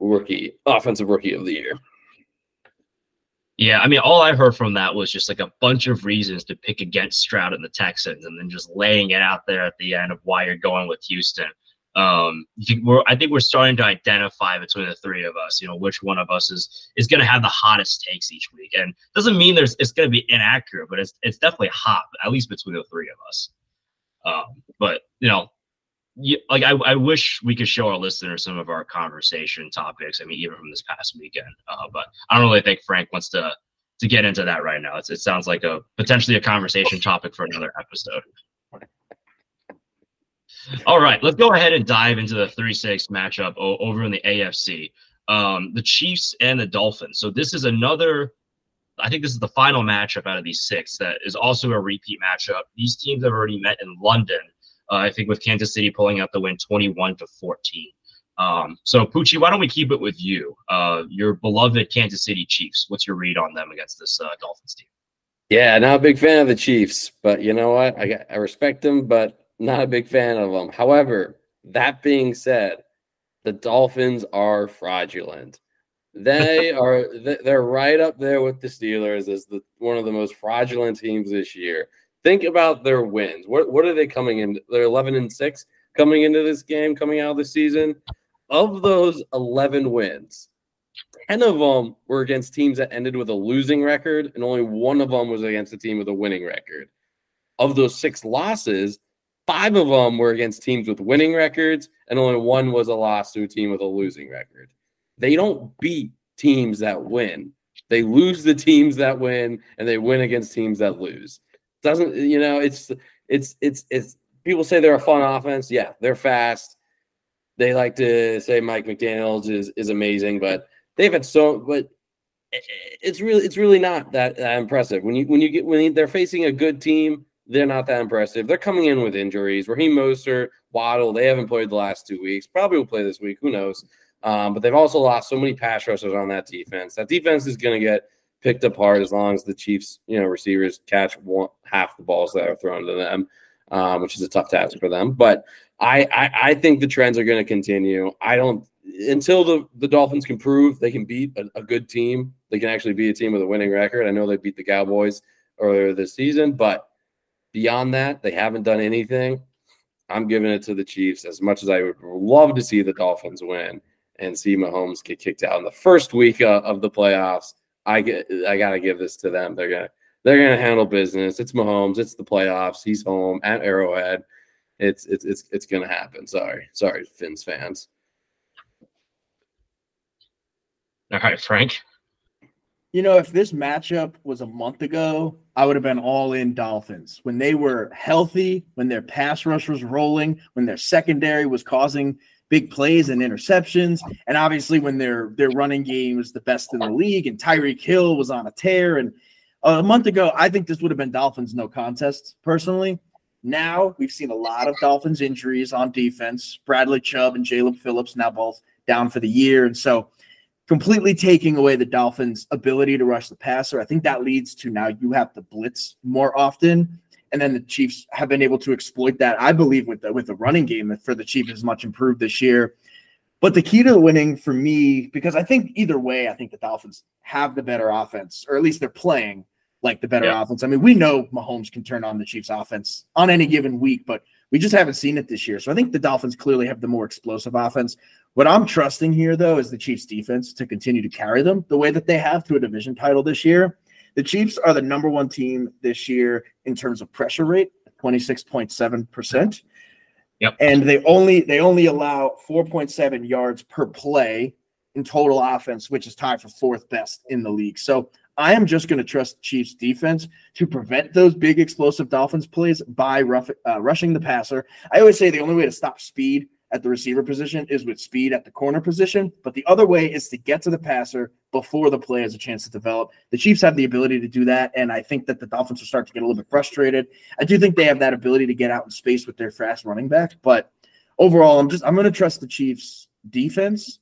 [SPEAKER 2] rookie offensive rookie of the year.
[SPEAKER 1] Yeah, I mean, all I heard from that was just like a bunch of reasons to pick against Stroud and the Texans, and then just laying it out there at the end of why you're going with Houston. Um, we're, I think we're starting to identify between the three of us, you know, which one of us is is going to have the hottest takes each week, and doesn't mean there's it's going to be inaccurate, but it's it's definitely hot, at least between the three of us. Um, but you know, you, like I, I wish we could show our listeners some of our conversation topics. I mean, even from this past weekend, uh, but I don't really think Frank wants to to get into that right now. It's, it sounds like a potentially a conversation topic for another episode. All right, let's go ahead and dive into the 3 6 matchup over in the AFC. Um, the Chiefs and the Dolphins. So, this is another, I think this is the final matchup out of these six that is also a repeat matchup. These teams have already met in London, uh, I think, with Kansas City pulling out the win 21 to 14. Um, so, Pucci, why don't we keep it with you? Uh, your beloved Kansas City Chiefs. What's your read on them against this uh, Dolphins team?
[SPEAKER 2] Yeah, not a big fan of the Chiefs, but you know what? I, I respect them, but not a big fan of them. However, that being said, the Dolphins are fraudulent. They are they're right up there with the Steelers as the one of the most fraudulent teams this year. Think about their wins. What what are they coming in? They're 11 and 6 coming into this game, coming out of the season. Of those 11 wins, 10 of them were against teams that ended with a losing record, and only one of them was against a team with a winning record. Of those six losses, Five of them were against teams with winning records, and only one was a loss to a team with a losing record. They don't beat teams that win. They lose the teams that win, and they win against teams that lose. Doesn't you know? It's it's it's it's. People say they're a fun offense. Yeah, they're fast. They like to say Mike McDaniel's is is amazing, but they've had so. But it's really it's really not that, that impressive when you when you get when they're facing a good team they're not that impressive. They're coming in with injuries. Raheem Mostert, Waddle, they haven't played the last two weeks. Probably will play this week. Who knows? Um, but they've also lost so many pass rushers on that defense. That defense is going to get picked apart as long as the Chiefs, you know, receivers catch one, half the balls that are thrown to them, um, which is a tough task for them. But I, I, I think the trends are going to continue. I don't until the, the Dolphins can prove they can beat a, a, good team. They can actually be a team with a winning record. I know they beat the Cowboys earlier this season, but beyond that, they haven't done anything. I'm giving it to the Chiefs as much as I would love to see the Dolphins win and see Mahomes get kicked out in the first week uh, of the playoffs. I get I got to give this to them. They're gonna they're gonna handle business. It's Mahomes. It's the playoffs. He's home at Arrowhead. It's it's it's it's gonna happen. Sorry, sorry, Finns fans.
[SPEAKER 1] All right, Frank.
[SPEAKER 3] You know, if this matchup was a month ago, I would have been all in Dolphins. When they were healthy, when their pass rush was rolling, when their secondary was causing big plays and interceptions, and obviously when their their running game was the best in the league, and Tyreek Hill was on a tear. And a month ago, I think this would have been Dolphins no contest. Personally, now we've seen a lot of Dolphins injuries on defense. Bradley Chubb and Jaelan Phillips now both down for the year, and so completely taking away the Dolphins' ability to rush the passer. I think that leads to now you have to blitz more often. And then the Chiefs have been able to exploit that, I believe, with the with the running game for the Chiefs is much improved this year. But the key to the winning for me, because I think either way, I think the Dolphins have the better offense, or at least they're playing like the better yeah. offense. I mean, we know Mahomes can turn on the Chiefs offense on any given week, but we just haven't seen it this year. So I think the Dolphins clearly have the more explosive offense. What I'm trusting here, though, is the Chiefs defense to continue to carry them the way that they have to a division title this year. The Chiefs are the number one team this year in terms of pressure rate, 26.7%.
[SPEAKER 1] Yep.
[SPEAKER 3] And they only they only allow 4.7 yards per play in total offense, which is tied for fourth best in the league. So I am just going to trust Chiefs defense to prevent those big explosive Dolphins plays by rough, uh, rushing the passer. I always say the only way to stop speed at the receiver position is with speed at the corner position, but the other way is to get to the passer before the play has a chance to develop. The Chiefs have the ability to do that, and I think that the Dolphins will start to get a little bit frustrated. I do think they have that ability to get out in space with their fast running back, but overall, I'm just I'm going to trust the Chiefs defense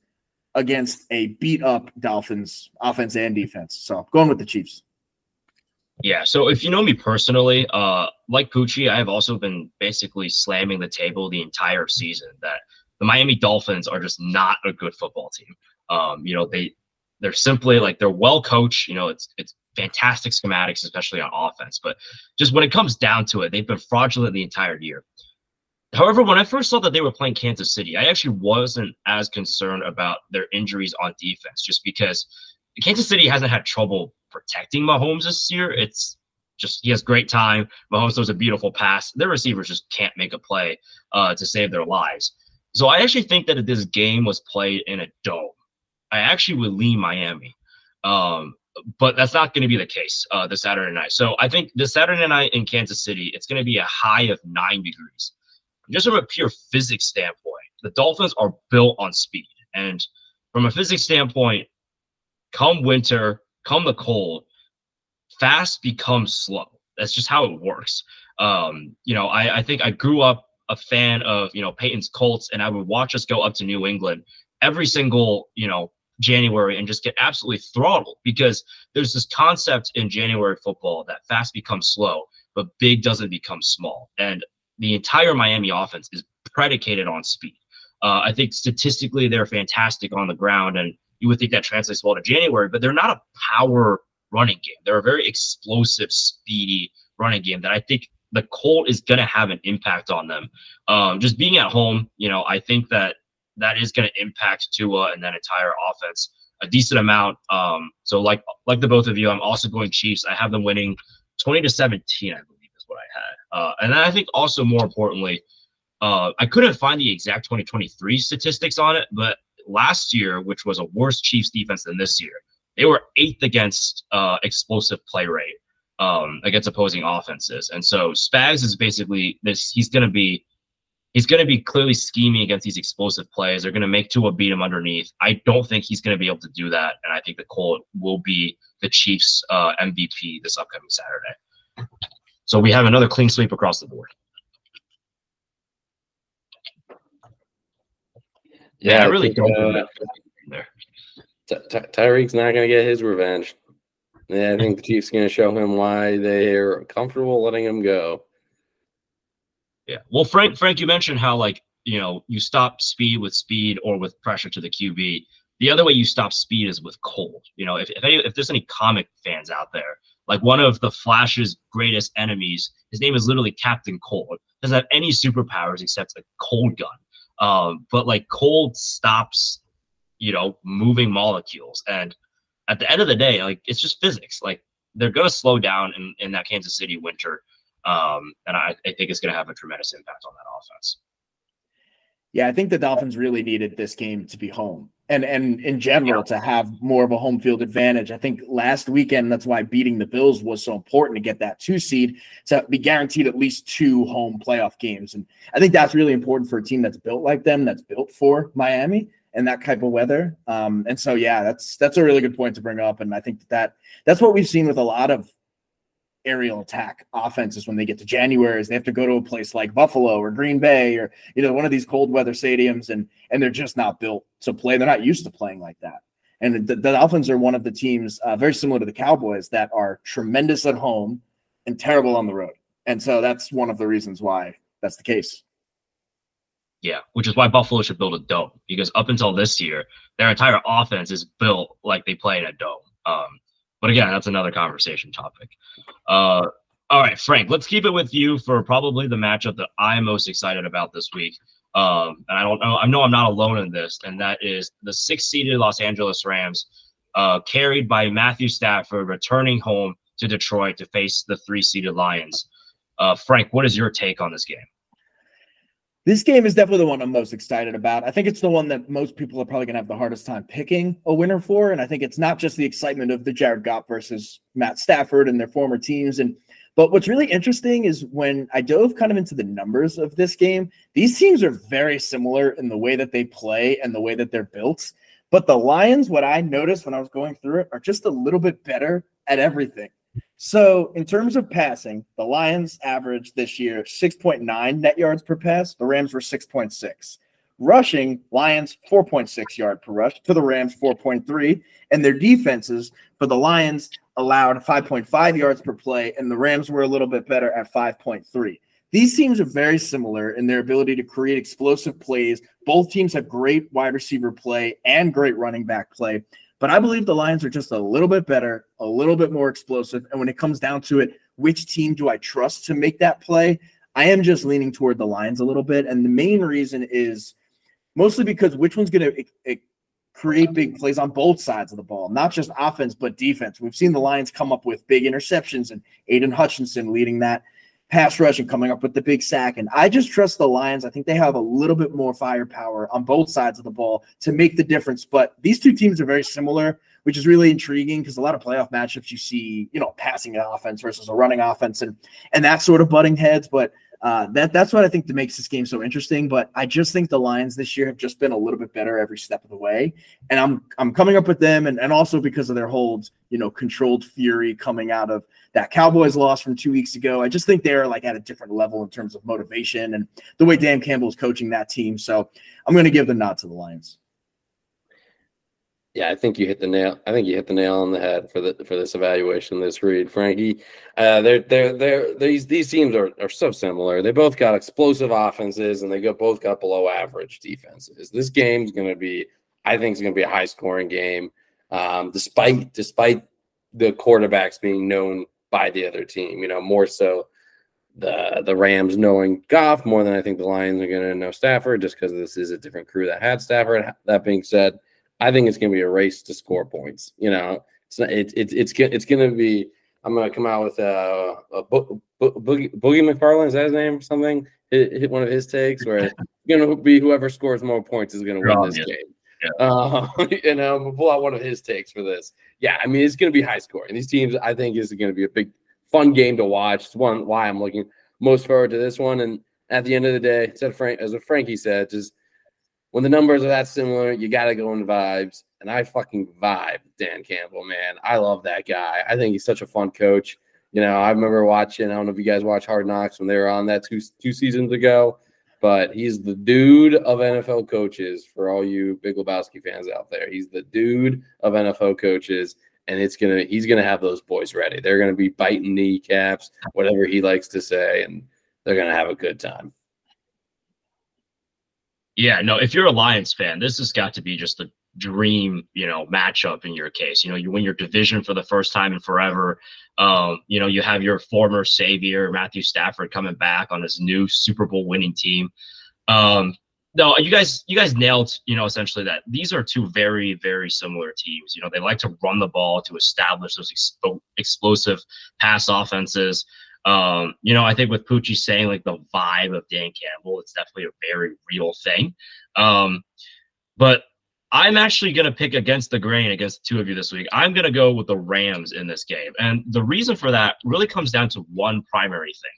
[SPEAKER 3] against a beat up Dolphins offense and defense. So going with the Chiefs.
[SPEAKER 1] Yeah. So if you know me personally, uh, like Pucci, I have also been basically slamming the table the entire season that the Miami Dolphins are just not a good football team. Um, you know, they they're simply like they're well coached. You know, it's it's fantastic schematics, especially on offense. But just when it comes down to it, they've been fraudulent the entire year. However, when I first saw that they were playing Kansas City, I actually wasn't as concerned about their injuries on defense, just because Kansas City hasn't had trouble protecting Mahomes this year. It's just he has great time. Mahomes throws a beautiful pass. Their receivers just can't make a play uh, to save their lives. So I actually think that if this game was played in a dome, I actually would lean Miami. Um, but that's not going to be the case uh, this Saturday night. So I think this Saturday night in Kansas City, it's going to be a high of nine degrees. Just from a pure physics standpoint, the Dolphins are built on speed. And from a physics standpoint, come winter, come the cold, fast becomes slow. That's just how it works. Um, you know, I, I think I grew up a fan of, you know, Peyton's Colts, and I would watch us go up to New England every single, you know, January and just get absolutely throttled because there's this concept in January football that fast becomes slow, but big doesn't become small. And the entire Miami offense is predicated on speed. Uh, I think statistically they're fantastic on the ground, and you would think that translates well to January, but they're not a power running game. They're a very explosive, speedy running game that I think the cold is going to have an impact on them. Um, just being at home, you know, I think that that is going to impact Tua and that entire offense a decent amount. Um, so like like the both of you, I'm also going Chiefs. I have them winning 20 to 17, I believe is what I had. Uh, and I think also more importantly, uh, I couldn't find the exact 2023 statistics on it, but last year, which was a worse Chiefs defense than this year, they were eighth against uh, explosive play rate um, against opposing offenses. And so Spags is basically this. He's going to be he's going to be clearly scheming against these explosive plays. They're going to make Tua beat him underneath. I don't think he's going to be able to do that, and I think the Colt will be the Chiefs' uh, MVP this upcoming Saturday. So we have another clean sweep across the board.
[SPEAKER 2] Yeah, I really don't. Uh, there. Tyreek's not going to get his revenge. Yeah, I think the Chiefs going to show him why they're comfortable letting him go.
[SPEAKER 1] Yeah. Well, Frank, Frank, you mentioned how like you know you stop speed with speed or with pressure to the QB. The other way you stop speed is with cold. You know, if if, any, if there's any comic fans out there, like one of the Flash's greatest enemies, his name is literally Captain Cold. Doesn't have any superpowers except a cold gun. Um, but like cold stops, you know, moving molecules. And at the end of the day, like it's just physics. Like they're gonna slow down in, in that Kansas City winter. Um, and I, I think it's gonna have a tremendous impact on that offense.
[SPEAKER 3] Yeah, I think the Dolphins really needed this game to be home and and in general to have more of a home field advantage. I think last weekend that's why beating the Bills was so important to get that two seed to be guaranteed at least two home playoff games. And I think that's really important for a team that's built like them, that's built for Miami and that type of weather. Um, and so yeah, that's that's a really good point to bring up. And I think that, that that's what we've seen with a lot of aerial attack offenses when they get to January is they have to go to a place like Buffalo or Green Bay or you know one of these cold weather stadiums and and they're just not built to play. They're not used to playing like that. And the, the Dolphins are one of the teams uh, very similar to the Cowboys that are tremendous at home and terrible on the road. And so that's one of the reasons why that's the case.
[SPEAKER 1] Yeah, which is why Buffalo should build a dome because up until this year, their entire offense is built like they play in a dome. Um, but again, that's another conversation topic. Uh, all right, Frank, let's keep it with you for probably the matchup that I'm most excited about this week. Um, and I don't know, I know I'm not alone in this, and that is the six seeded Los Angeles Rams, uh, carried by Matthew Stafford, returning home to Detroit to face the three seeded Lions. Uh, Frank, what is your take on this game?
[SPEAKER 3] This game is definitely the one I'm most excited about. I think it's the one that most people are probably going to have the hardest time picking a winner for. And I think it's not just the excitement of the Jared Goff versus Matt Stafford and their former teams. And but what's really interesting is when I dove kind of into the numbers of this game, these teams are very similar in the way that they play and the way that they're built. But the Lions, what I noticed when I was going through it, are just a little bit better at everything. So, in terms of passing, the Lions averaged this year 6.9 net yards per pass. The Rams were 6.6. Rushing, Lions 4.6 yard per rush to the Rams 4.3. And their defenses for the Lions allowed 5.5 yards per play, and the Rams were a little bit better at 5.3. These teams are very similar in their ability to create explosive plays. Both teams have great wide receiver play and great running back play. But I believe the Lions are just a little bit better, a little bit more explosive. And when it comes down to it, which team do I trust to make that play? I am just leaning toward the Lions a little bit. And the main reason is mostly because which one's going to create big plays on both sides of the ball, not just offense, but defense. We've seen the Lions come up with big interceptions and Aidan Hutchinson leading that pass rush and coming up with the big sack. And I just trust the Lions. I think they have a little bit more firepower on both sides of the ball to make the difference. But these two teams are very similar, which is really intriguing because a lot of playoff matchups you see, you know, passing offense versus a running offense and and that sort of butting heads. But uh, that that's what I think that makes this game so interesting. But I just think the Lions this year have just been a little bit better every step of the way, and I'm I'm coming up with them, and, and also because of their holds, you know, controlled fury coming out of that Cowboys loss from two weeks ago. I just think they're like at a different level in terms of motivation and the way Dan Campbell is coaching that team. So I'm going to give the nod to the Lions.
[SPEAKER 2] Yeah, I think you hit the nail. I think you hit the nail on the head for the for this evaluation, this read, Frankie. Uh, they're they're they're these these teams are, are so similar. They both got explosive offenses, and they both got below average defenses. This game's going to be, I think, it's going to be a high scoring game, um, despite despite the quarterbacks being known by the other team. You know, more so the the Rams knowing Goff more than I think the Lions are going to know Stafford, just because this is a different crew that had Stafford. That being said I think it's going to be a race to score points. You know, it's not, it, it, it's it's going to be. I'm going to come out with a, a bo- bo- boogie, boogie McFarland. Is that his name? Or something hit, hit one of his takes where it's going to be whoever scores more points is going to win this game. Yeah. Uh, and I'm gonna pull out one of his takes for this. Yeah, I mean it's going to be high scoring. These teams, I think, is going to be a big, fun game to watch. It's one why I'm looking most forward to this one. And at the end of the day, said Frank, as a Frankie said, just when the numbers are that similar, you got to go in vibes. And I fucking vibe Dan Campbell, man. I love that guy. I think he's such a fun coach. You know, I remember watching, I don't know if you guys watch Hard Knocks when they were on that two, two seasons ago, but he's the dude of NFL coaches for all you Big Lebowski fans out there. He's the dude of NFL coaches and it's gonna he's gonna have those boys ready. They're gonna be biting kneecaps, whatever he likes to say, and they're gonna have a good time.
[SPEAKER 1] Yeah, no, if you're a Lions fan, this has got to be just the dream, you know, matchup in your case. You know, you win your division for the first time in forever. Um, you know, you have your former savior, Matthew Stafford, coming back on his new Super Bowl winning team. Um, no, you guys, you guys nailed, you know, essentially that these are two very, very similar teams. You know, they like to run the ball to establish those expo- explosive pass offenses. Um, you know, I think with Pucci saying like the vibe of Dan Campbell, it's definitely a very real thing. Um, but I'm actually going to pick against the grain against two of you this week. I'm going to go with the Rams in this game. And the reason for that really comes down to one primary thing.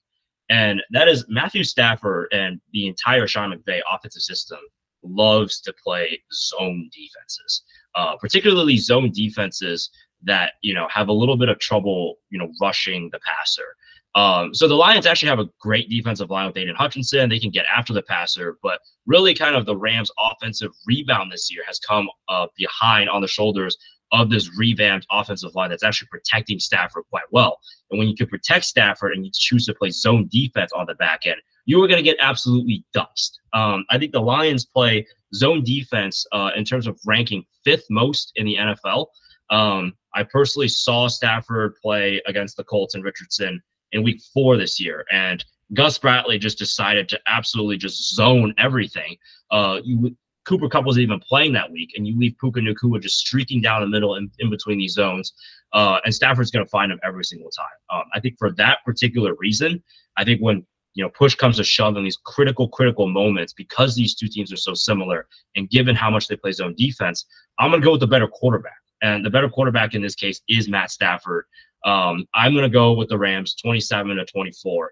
[SPEAKER 1] And that is Matthew Stafford and the entire Sean McVay offensive system loves to play zone defenses, uh, particularly zone defenses that, you know, have a little bit of trouble, you know, rushing the passer. Um, so the Lions actually have a great defensive line with Aidan Hutchinson. They can get after the passer, but really kind of the Rams' offensive rebound this year has come uh, behind on the shoulders of this revamped offensive line that's actually protecting Stafford quite well. And when you can protect Stafford and you choose to play zone defense on the back end, you are going to get absolutely dust. Um, I think the Lions play zone defense uh, in terms of ranking fifth most in the NFL. Um, I personally saw Stafford play against the Colts and Richardson in week four this year. And Gus Bradley just decided to absolutely just zone everything. Uh, you, Cooper Kupp wasn't even playing that week, and you leave Puka Nacua just streaking down the middle in, in between these zones. Uh, and Stafford's going to find him every single time. Um, I think for that particular reason, I think when you know push comes to shove in these critical, critical moments, because these two teams are so similar, and given how much they play zone defense, I'm going to go with the better quarterback. And the better quarterback in this case is Matt Stafford. Um, I'm going to go with the Rams 27 to 24.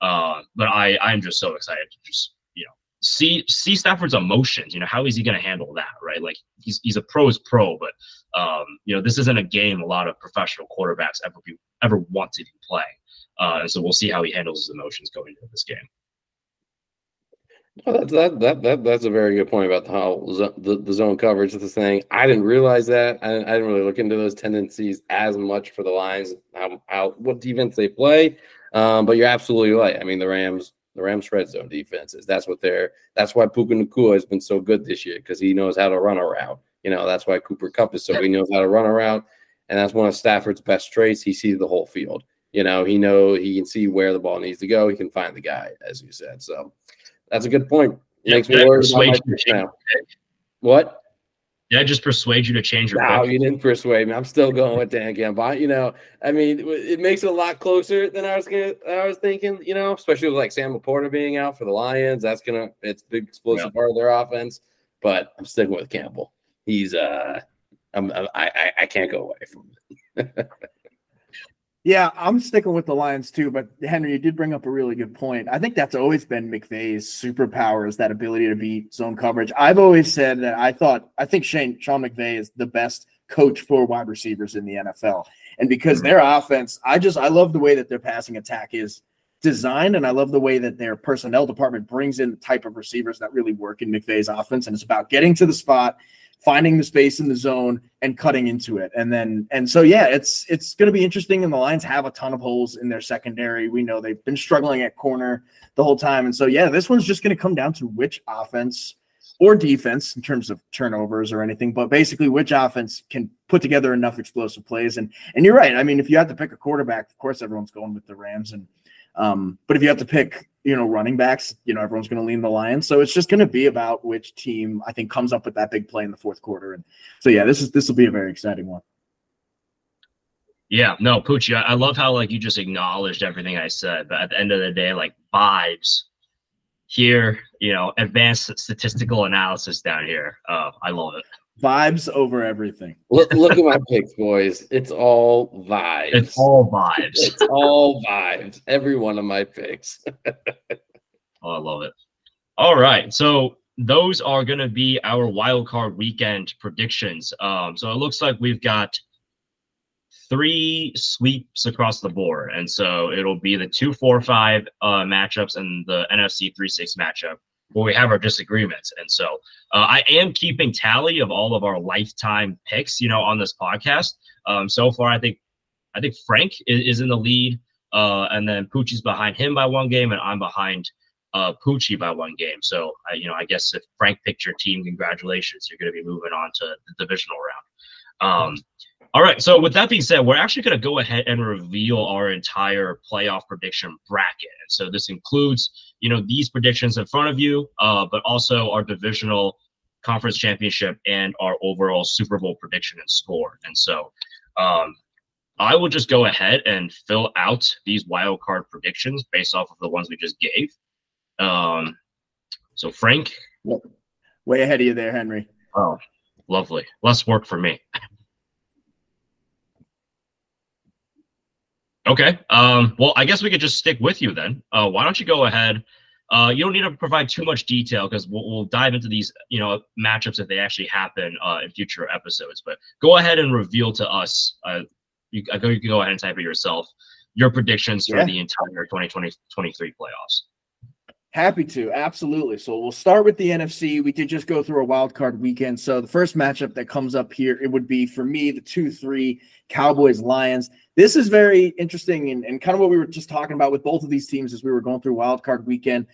[SPEAKER 1] Uh, but I, I'm just so excited to just, you know, see, see Stafford's emotions. You know, how is he going to handle that? Right. Like he's, he's a pro's pro, but, um, you know, this isn't a game a lot of professional quarterbacks ever, be, ever want to play. Uh, and so we'll see how he handles his emotions going into this game.
[SPEAKER 2] Well, that's that, that that that's a very good point about how the, the zone coverage is the thing. I didn't realize that. I, I, didn't really look into those tendencies as much for the Lions, how, how what defense they play. Um, but you're absolutely right. I mean, the Rams, the Rams red zone defenses. That's what they're. That's why Puka Nacua has been so good this year because he knows how to run a route. You know, that's why Cooper Kupp is so he knows how to run a route, and that's one of Stafford's best traits. He sees the whole field. You know, he know he can see where the ball needs to go. He can find the guy, as you said. So that's a good point. It makes me worry about now. What?
[SPEAKER 1] Did I just persuade you to change your?
[SPEAKER 2] No, pick? you didn't persuade me. I'm still going with Dan Campbell. You know, I mean, it makes it a lot closer than I was gonna. I was thinking. You know, especially with like Sam LaPorta being out for the Lions. That's gonna. It's big explosive yeah. part of their offense. But I'm sticking with Campbell. He's uh, I'm I I, I can't go away from it.
[SPEAKER 3] Yeah, I'm sticking with the Lions too. But Henry, you did bring up a really good point. I think that's always been McVay's superpower is that ability to beat zone coverage. I've always said that I thought I think Shane Sean McVay is the best coach for wide receivers in the NFL. And because mm-hmm. their offense, I just I love the way that their passing attack is designed, and I love the way that their personnel department brings in the type of receivers that really work in McVay's offense. And it's about getting to the spot finding the space in the zone and cutting into it. And then and so yeah, it's it's going to be interesting and the Lions have a ton of holes in their secondary. We know they've been struggling at corner the whole time. And so yeah, this one's just going to come down to which offense or defense in terms of turnovers or anything, but basically which offense can put together enough explosive plays. And and you're right. I mean, if you had to pick a quarterback, of course everyone's going with the Rams and um, but if you have to pick, you know, running backs, you know, everyone's going to lean the Lions. So it's just going to be about which team I think comes up with that big play in the fourth quarter. And so, yeah, this is this will be a very exciting one.
[SPEAKER 1] Yeah, no, Pucci, I, love how like you just acknowledged everything I said, but at the end of the day, like vibes here, you know, advanced statistical analysis down here. Uh, I love it.
[SPEAKER 3] Vibes over everything.
[SPEAKER 2] Look, look at my picks, boys. It's all vibes.
[SPEAKER 1] It's all vibes.
[SPEAKER 2] It's all vibes. Every one of my picks.
[SPEAKER 1] oh, I love it. All right. So those are going to be our wild card weekend predictions. Um, so it looks like we've got three sweeps across the board. And so it'll be the two, four, five uh, matchups and the NFC three, six matchup where we have our disagreements. And so uh, I am keeping tally of all of our lifetime picks, you know, on this podcast. Um, so far, I think I think Frank is, is in the lead, uh, and then Pucci's behind him by one game, and I'm behind uh, Pucci by one game. So, you know, I guess if Frank picked your team, congratulations, you're going to be moving on to the divisional round. Um, all right. So, with that being said, we're actually going to go ahead and reveal our entire playoff prediction bracket. So, this includes, you know, these predictions in front of you, uh, but also our divisional conference championship and our overall Super Bowl prediction and score. And so, um, I will just go ahead and fill out these wild card predictions based off of the ones we just gave. Um, so Frank,
[SPEAKER 3] way ahead of you there, Henry.
[SPEAKER 1] Oh, lovely. Less work for me. Okay. Um, well, I guess we could just stick with you then. Uh, why don't you go ahead? Uh, you don't need to provide too much detail because we'll, we'll, dive into these, you know, matchups if they actually happen uh, in future episodes. But go ahead and reveal to us. Uh, you, I go. You can go ahead and type it yourself. Your predictions for the entire 2020 23 playoffs.
[SPEAKER 3] Happy to, absolutely. So we'll start with the NFC. We did just go through a wild card weekend. So the first matchup that comes up here, it would be for me the two three Cowboys Lions. This is very interesting and, and kind of what we were just talking about with both of these teams as we were going through wild card weekend.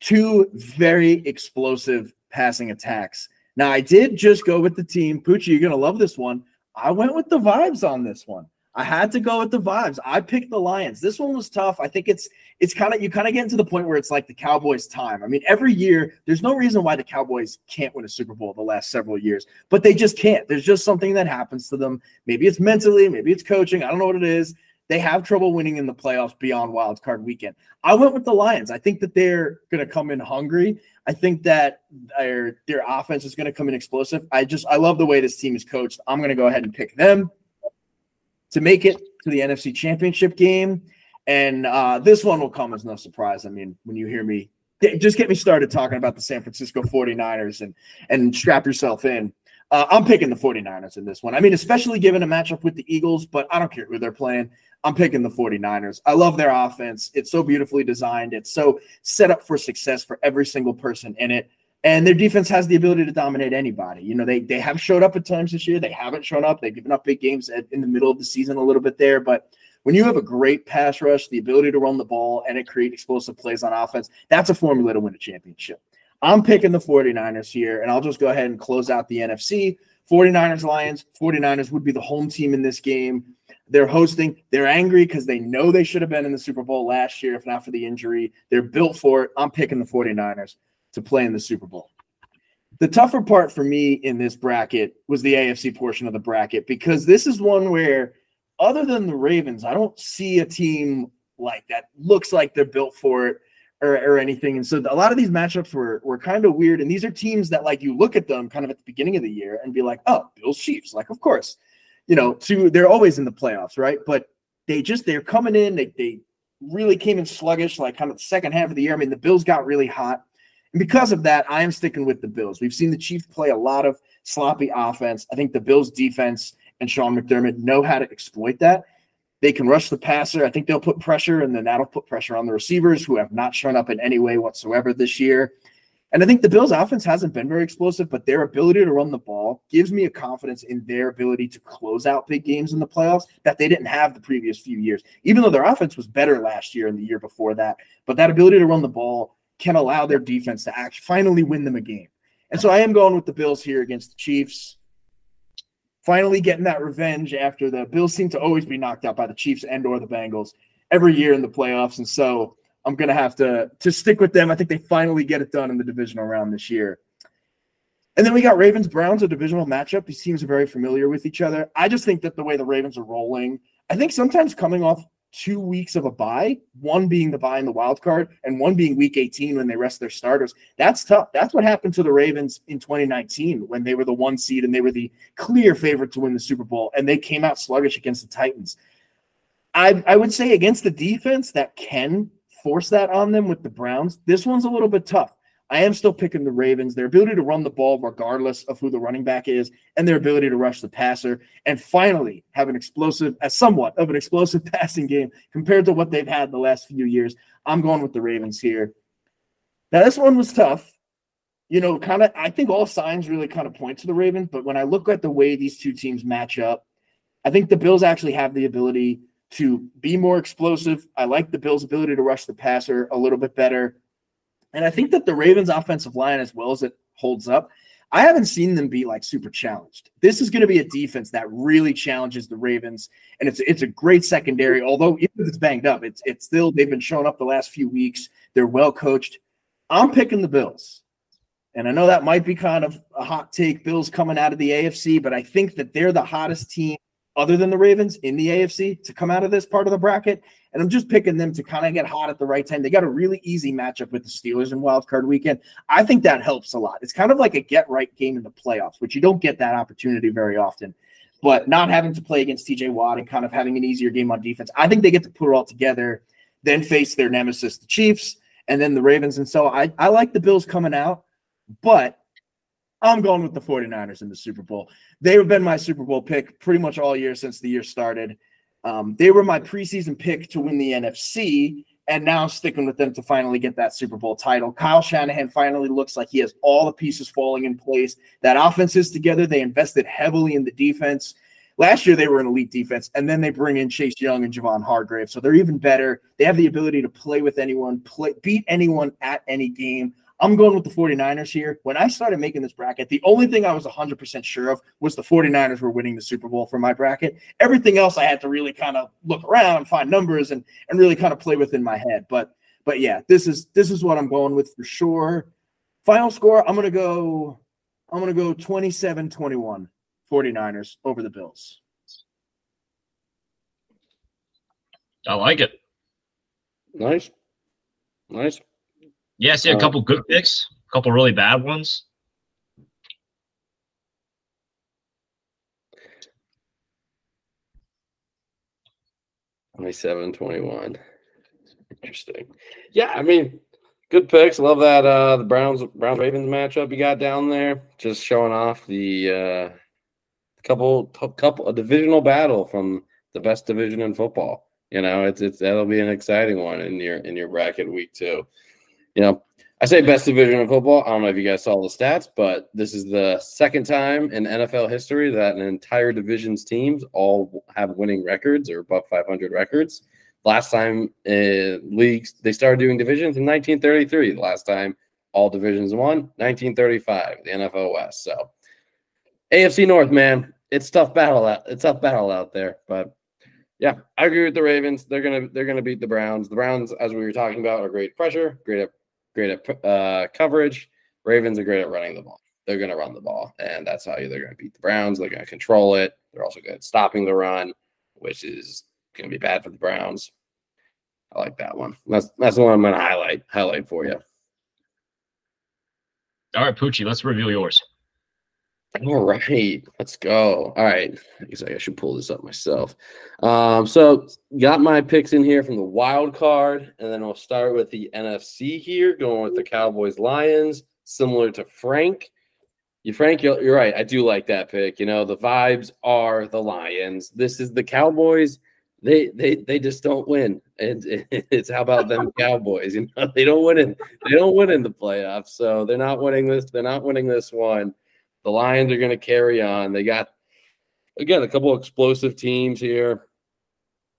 [SPEAKER 3] Two very explosive passing attacks. Now I did just go with the team. Pucci, you're gonna love this one. I went with the vibes on this one. I had to go with the vibes. I picked the Lions. This one was tough. I think it's it's kind of you kind of get into the point where it's like the Cowboys' time. I mean, every year there's no reason why the Cowboys can't win a Super Bowl the last several years, but they just can't. There's just something that happens to them. Maybe it's mentally, maybe it's coaching. I don't know what it is. They have trouble winning in the playoffs beyond wild card weekend. I went with the Lions. I think that they're going to come in hungry. I think that their their offense is going to come in explosive. I just I love the way this team is coached. I'm going to go ahead and pick them to make it to the NFC Championship game. And uh, this one will come as no surprise. I mean, when you hear me, just get me started talking about the San Francisco 49ers and, and strap yourself in. Uh, I'm picking the 49ers in this one. I mean, especially given a matchup with the Eagles, but I don't care who they're playing. I'm picking the 49ers. I love their offense. It's so beautifully designed, it's so set up for success for every single person in it. And their defense has the ability to dominate anybody. You know, they they have showed up at times this year. They haven't shown up. They've given up big games at, in the middle of the season a little bit there. But when you have a great pass rush, the ability to run the ball, and it create explosive plays on offense, that's a formula to win a championship. I'm picking the 49ers here, and I'll just go ahead and close out the NFC. 49ers Lions. 49ers would be the home team in this game. They're hosting. They're angry because they know they should have been in the Super Bowl last year, if not for the injury. They're built for it. I'm picking the 49ers to play in the Super Bowl. The tougher part for me in this bracket was the AFC portion of the bracket because this is one where, other than the Ravens, I don't see a team like that looks like they're built for it or, or anything. And so a lot of these matchups were were kind of weird. And these are teams that like you look at them kind of at the beginning of the year and be like, oh, Bills Chiefs, like of course, you know, to they're always in the playoffs, right? But they just they're coming in, they they really came in sluggish, like kind of the second half of the year. I mean, the Bills got really hot. And because of that, I am sticking with the Bills. We've seen the Chiefs play a lot of sloppy offense. I think the Bills defense and Sean McDermott know how to exploit that. They can rush the passer. I think they'll put pressure, and then that'll put pressure on the receivers who have not shown up in any way whatsoever this year. And I think the Bills' offense hasn't been very explosive, but their ability to run the ball gives me a confidence in their ability to close out big games in the playoffs that they didn't have the previous few years, even though their offense was better last year and the year before that. But that ability to run the ball can allow their defense to actually finally win them a game. And so I am going with the Bills here against the Chiefs. Finally getting that revenge after the Bills seem to always be knocked out by the Chiefs and or the Bengals every year in the playoffs. And so I'm gonna have to to stick with them. I think they finally get it done in the divisional round this year. And then we got Ravens Browns, a divisional matchup. These teams are very familiar with each other. I just think that the way the Ravens are rolling, I think sometimes coming off two weeks of a bye, one being the bye in the wild card, and one being week 18 when they rest their starters. That's tough. That's what happened to the Ravens in 2019 when they were the one seed and they were the clear favorite to win the Super Bowl, and they came out sluggish against the Titans. I, I would say against the defense that can force that on them with the Browns, this one's a little bit tough. I am still picking the Ravens. Their ability to run the ball, regardless of who the running back is, and their ability to rush the passer, and finally have an explosive, a somewhat of an explosive passing game compared to what they've had the last few years. I'm going with the Ravens here. Now, this one was tough. You know, kind of, I think all signs really kind of point to the Ravens, but when I look at the way these two teams match up, I think the Bills actually have the ability to be more explosive. I like the Bills' ability to rush the passer a little bit better. And I think that the Ravens offensive line, as well as it holds up, I haven't seen them be like super challenged. This is going to be a defense that really challenges the Ravens, and it's it's a great secondary. Although it's banged up, it's it's still they've been showing up the last few weeks. They're well coached. I'm picking the Bills, and I know that might be kind of a hot take. Bills coming out of the AFC, but I think that they're the hottest team other than the Ravens in the AFC to come out of this part of the bracket. And I'm just picking them to kind of get hot at the right time. They got a really easy matchup with the Steelers in wild card weekend. I think that helps a lot. It's kind of like a get right game in the playoffs, which you don't get that opportunity very often. But not having to play against TJ Watt and kind of having an easier game on defense, I think they get to put it all together, then face their nemesis, the Chiefs, and then the Ravens. And so I, I like the Bills coming out, but I'm going with the 49ers in the Super Bowl. They've been my Super Bowl pick pretty much all year since the year started. Um, they were my preseason pick to win the NFC, and now sticking with them to finally get that Super Bowl title. Kyle Shanahan finally looks like he has all the pieces falling in place. That offense is together. They invested heavily in the defense. Last year, they were an elite defense, and then they bring in Chase Young and Javon Hargrave. So they're even better. They have the ability to play with anyone, play, beat anyone at any game. I'm going with the 49ers here. When I started making this bracket, the only thing I was 100% sure of was the 49ers were winning the Super Bowl for my bracket. Everything else I had to really kind of look around and find numbers and and really kind of play within my head. But but yeah, this is this is what I'm going with for sure. Final score, I'm going to go I'm going to go 27-21 49ers over the Bills.
[SPEAKER 1] I like it.
[SPEAKER 2] Nice. Nice.
[SPEAKER 1] Yeah, I see a
[SPEAKER 2] Uh,
[SPEAKER 1] couple good picks, a couple really bad ones.
[SPEAKER 2] Twenty-seven, twenty-one. Interesting. Yeah, I mean, good picks. Love that uh the Browns Browns Ravens matchup you got down there. Just showing off the uh couple couple a divisional battle from the best division in football. You know, it's it's that'll be an exciting one in your in your bracket week two. You know, I say best division in football. I don't know if you guys saw the stats, but this is the second time in NFL history that an entire division's teams all have winning records or above 500 records. Last time in leagues they started doing divisions in 1933. The last time all divisions won 1935, the NFL West. So AFC North, man, it's tough battle out. It's tough battle out there, but yeah, I agree with the Ravens. They're gonna they're gonna beat the Browns. The Browns, as we were talking about, are great pressure, great at great at uh, coverage. Ravens are great at running the ball. They're gonna run the ball, and that's how they're gonna beat the Browns. They're gonna control it. They're also good at stopping the run, which is gonna be bad for the Browns. I like that one. That's that's the one I'm gonna highlight highlight for you.
[SPEAKER 1] All right, Pucci, let's reveal yours.
[SPEAKER 2] All right, let's go. All right, I guess I should pull this up myself. Um, so got my picks in here from the wild card, and then we'll start with the NFC here, going with the Cowboys Lions, similar to Frank. You Frank, you're, you're right. I do like that pick. You know, the vibes are the Lions. This is the Cowboys. They they they just don't win, and it's how about them Cowboys? You know, they don't win in they don't win in the playoffs, so they're not winning this. They're not winning this one. The Lions are going to carry on. They got again a couple explosive teams here.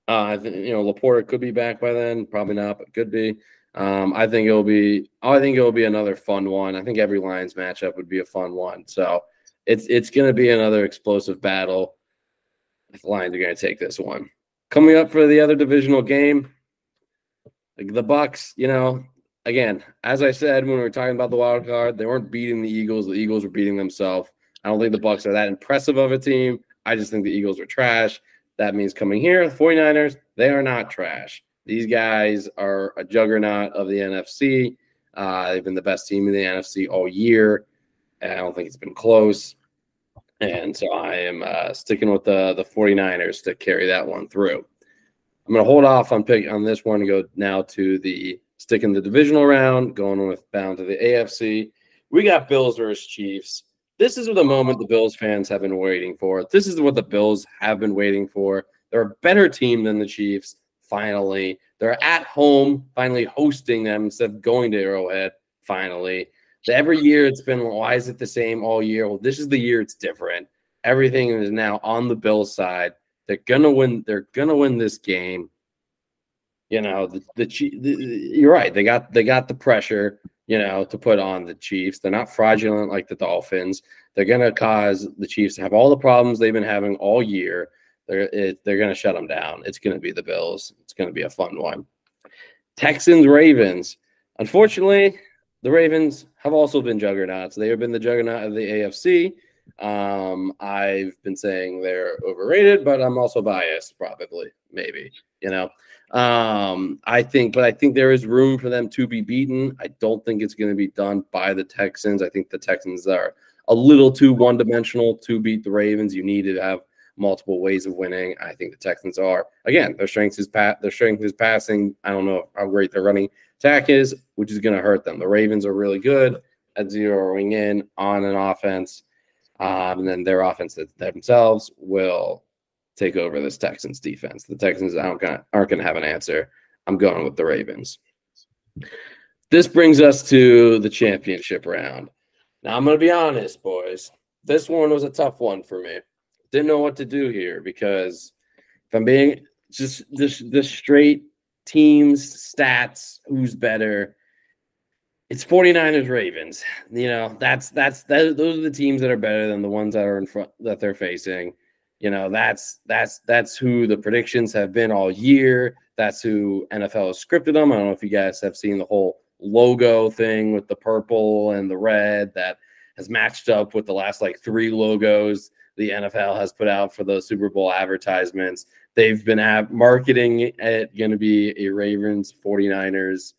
[SPEAKER 2] Uh, I think you know Laporta could be back by then, probably not, but could be. Um, I think it'll be. I think it'll be another fun one. I think every Lions matchup would be a fun one. So it's it's going to be another explosive battle. The Lions are going to take this one. Coming up for the other divisional game, the Bucks. You know, again, as I said when we were talking about the wild card, they weren't beating the Eagles. The Eagles were beating themselves. I don't think the Bucks are that impressive of a team. I just think the Eagles are trash. That means coming here, the 49ers, they are not trash. These guys are a juggernaut of the NFC. Uh, they've been the best team in the NFC all year. And I don't think it's been close. And so I am uh, sticking with the, the 49ers to carry that one through. I'm going to hold off on pick on this one and go now to the sticking the divisional round, going with bound to the AFC. We got Bills versus Chiefs. This is the moment the Bills fans have been waiting for. This is what the Bills have been waiting for. They're a better team than the Chiefs, finally. They're at home, finally hosting them instead of going to Arrowhead, finally. Every year it's been, why is it the same all year? Well, this is the year it's different. Everything is now on the Bills side. They're gonna win. They're gonna win this game. You know, the, the, the you're right. They got they got the pressure. you know, to put on the Chiefs. They're not fraudulent like the Dolphins. They're going to cause the Chiefs to have all the problems they've been having all year. They're it, they're going to shut them down. It's going to be the Bills. It's going to be a fun one. Texans Ravens. Unfortunately, the Ravens have also been juggernauts. They have been the juggernaut of the AFC. Um, I've been saying they're overrated, but I'm also biased, probably, maybe, you know. Um, I think, but I think there is room for them to be beaten. I don't think it's going to be done by the Texans. I think the Texans are a little too one dimensional to beat the Ravens. You need to have multiple ways of winning. I think the Texans are again their strength is pat their strength is passing. I don't know how great their running attack is, which is going to hurt them. The Ravens are really good at zeroing in on an offense, um, and then their offense themselves will take over this Texans defense. The Texans aren't going aren't going to have an answer. I'm going with the Ravens. This brings us to the championship round. Now I'm going to be honest, boys. This one was a tough one for me. Didn't know what to do here because if I'm being just this the straight teams stats, who's better? It's 49ers Ravens. You know, that's that's that, those are the teams that are better than the ones that are in front that they're facing. You know, that's that's that's who the predictions have been all year. That's who NFL has scripted them. I don't know if you guys have seen the whole logo thing with the purple and the red that has matched up with the last like three logos the NFL has put out for the Super Bowl advertisements. They've been ab- marketing it going to be a Ravens 49ers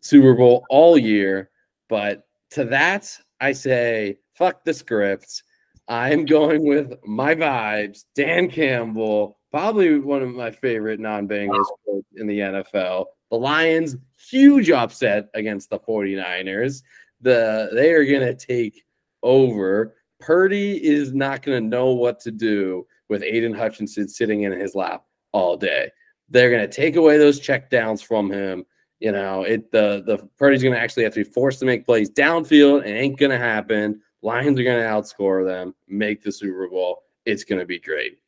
[SPEAKER 2] Super Bowl all year. But to that, I say, fuck the scripts. I'm going with my vibes. Dan Campbell, probably one of my favorite non Bengals in the NFL. The Lions, huge upset against the 49ers. The they are going to take over. Purdy is not going to know what to do with Aidan Hutchinson sitting in his lap all day. They're going to take away those checkdowns from him. You know, it the the Purdy's going to actually have to be forced to make plays downfield. It ain't going to happen. Lions are going to outscore them, make the Super Bowl. It's going to be great.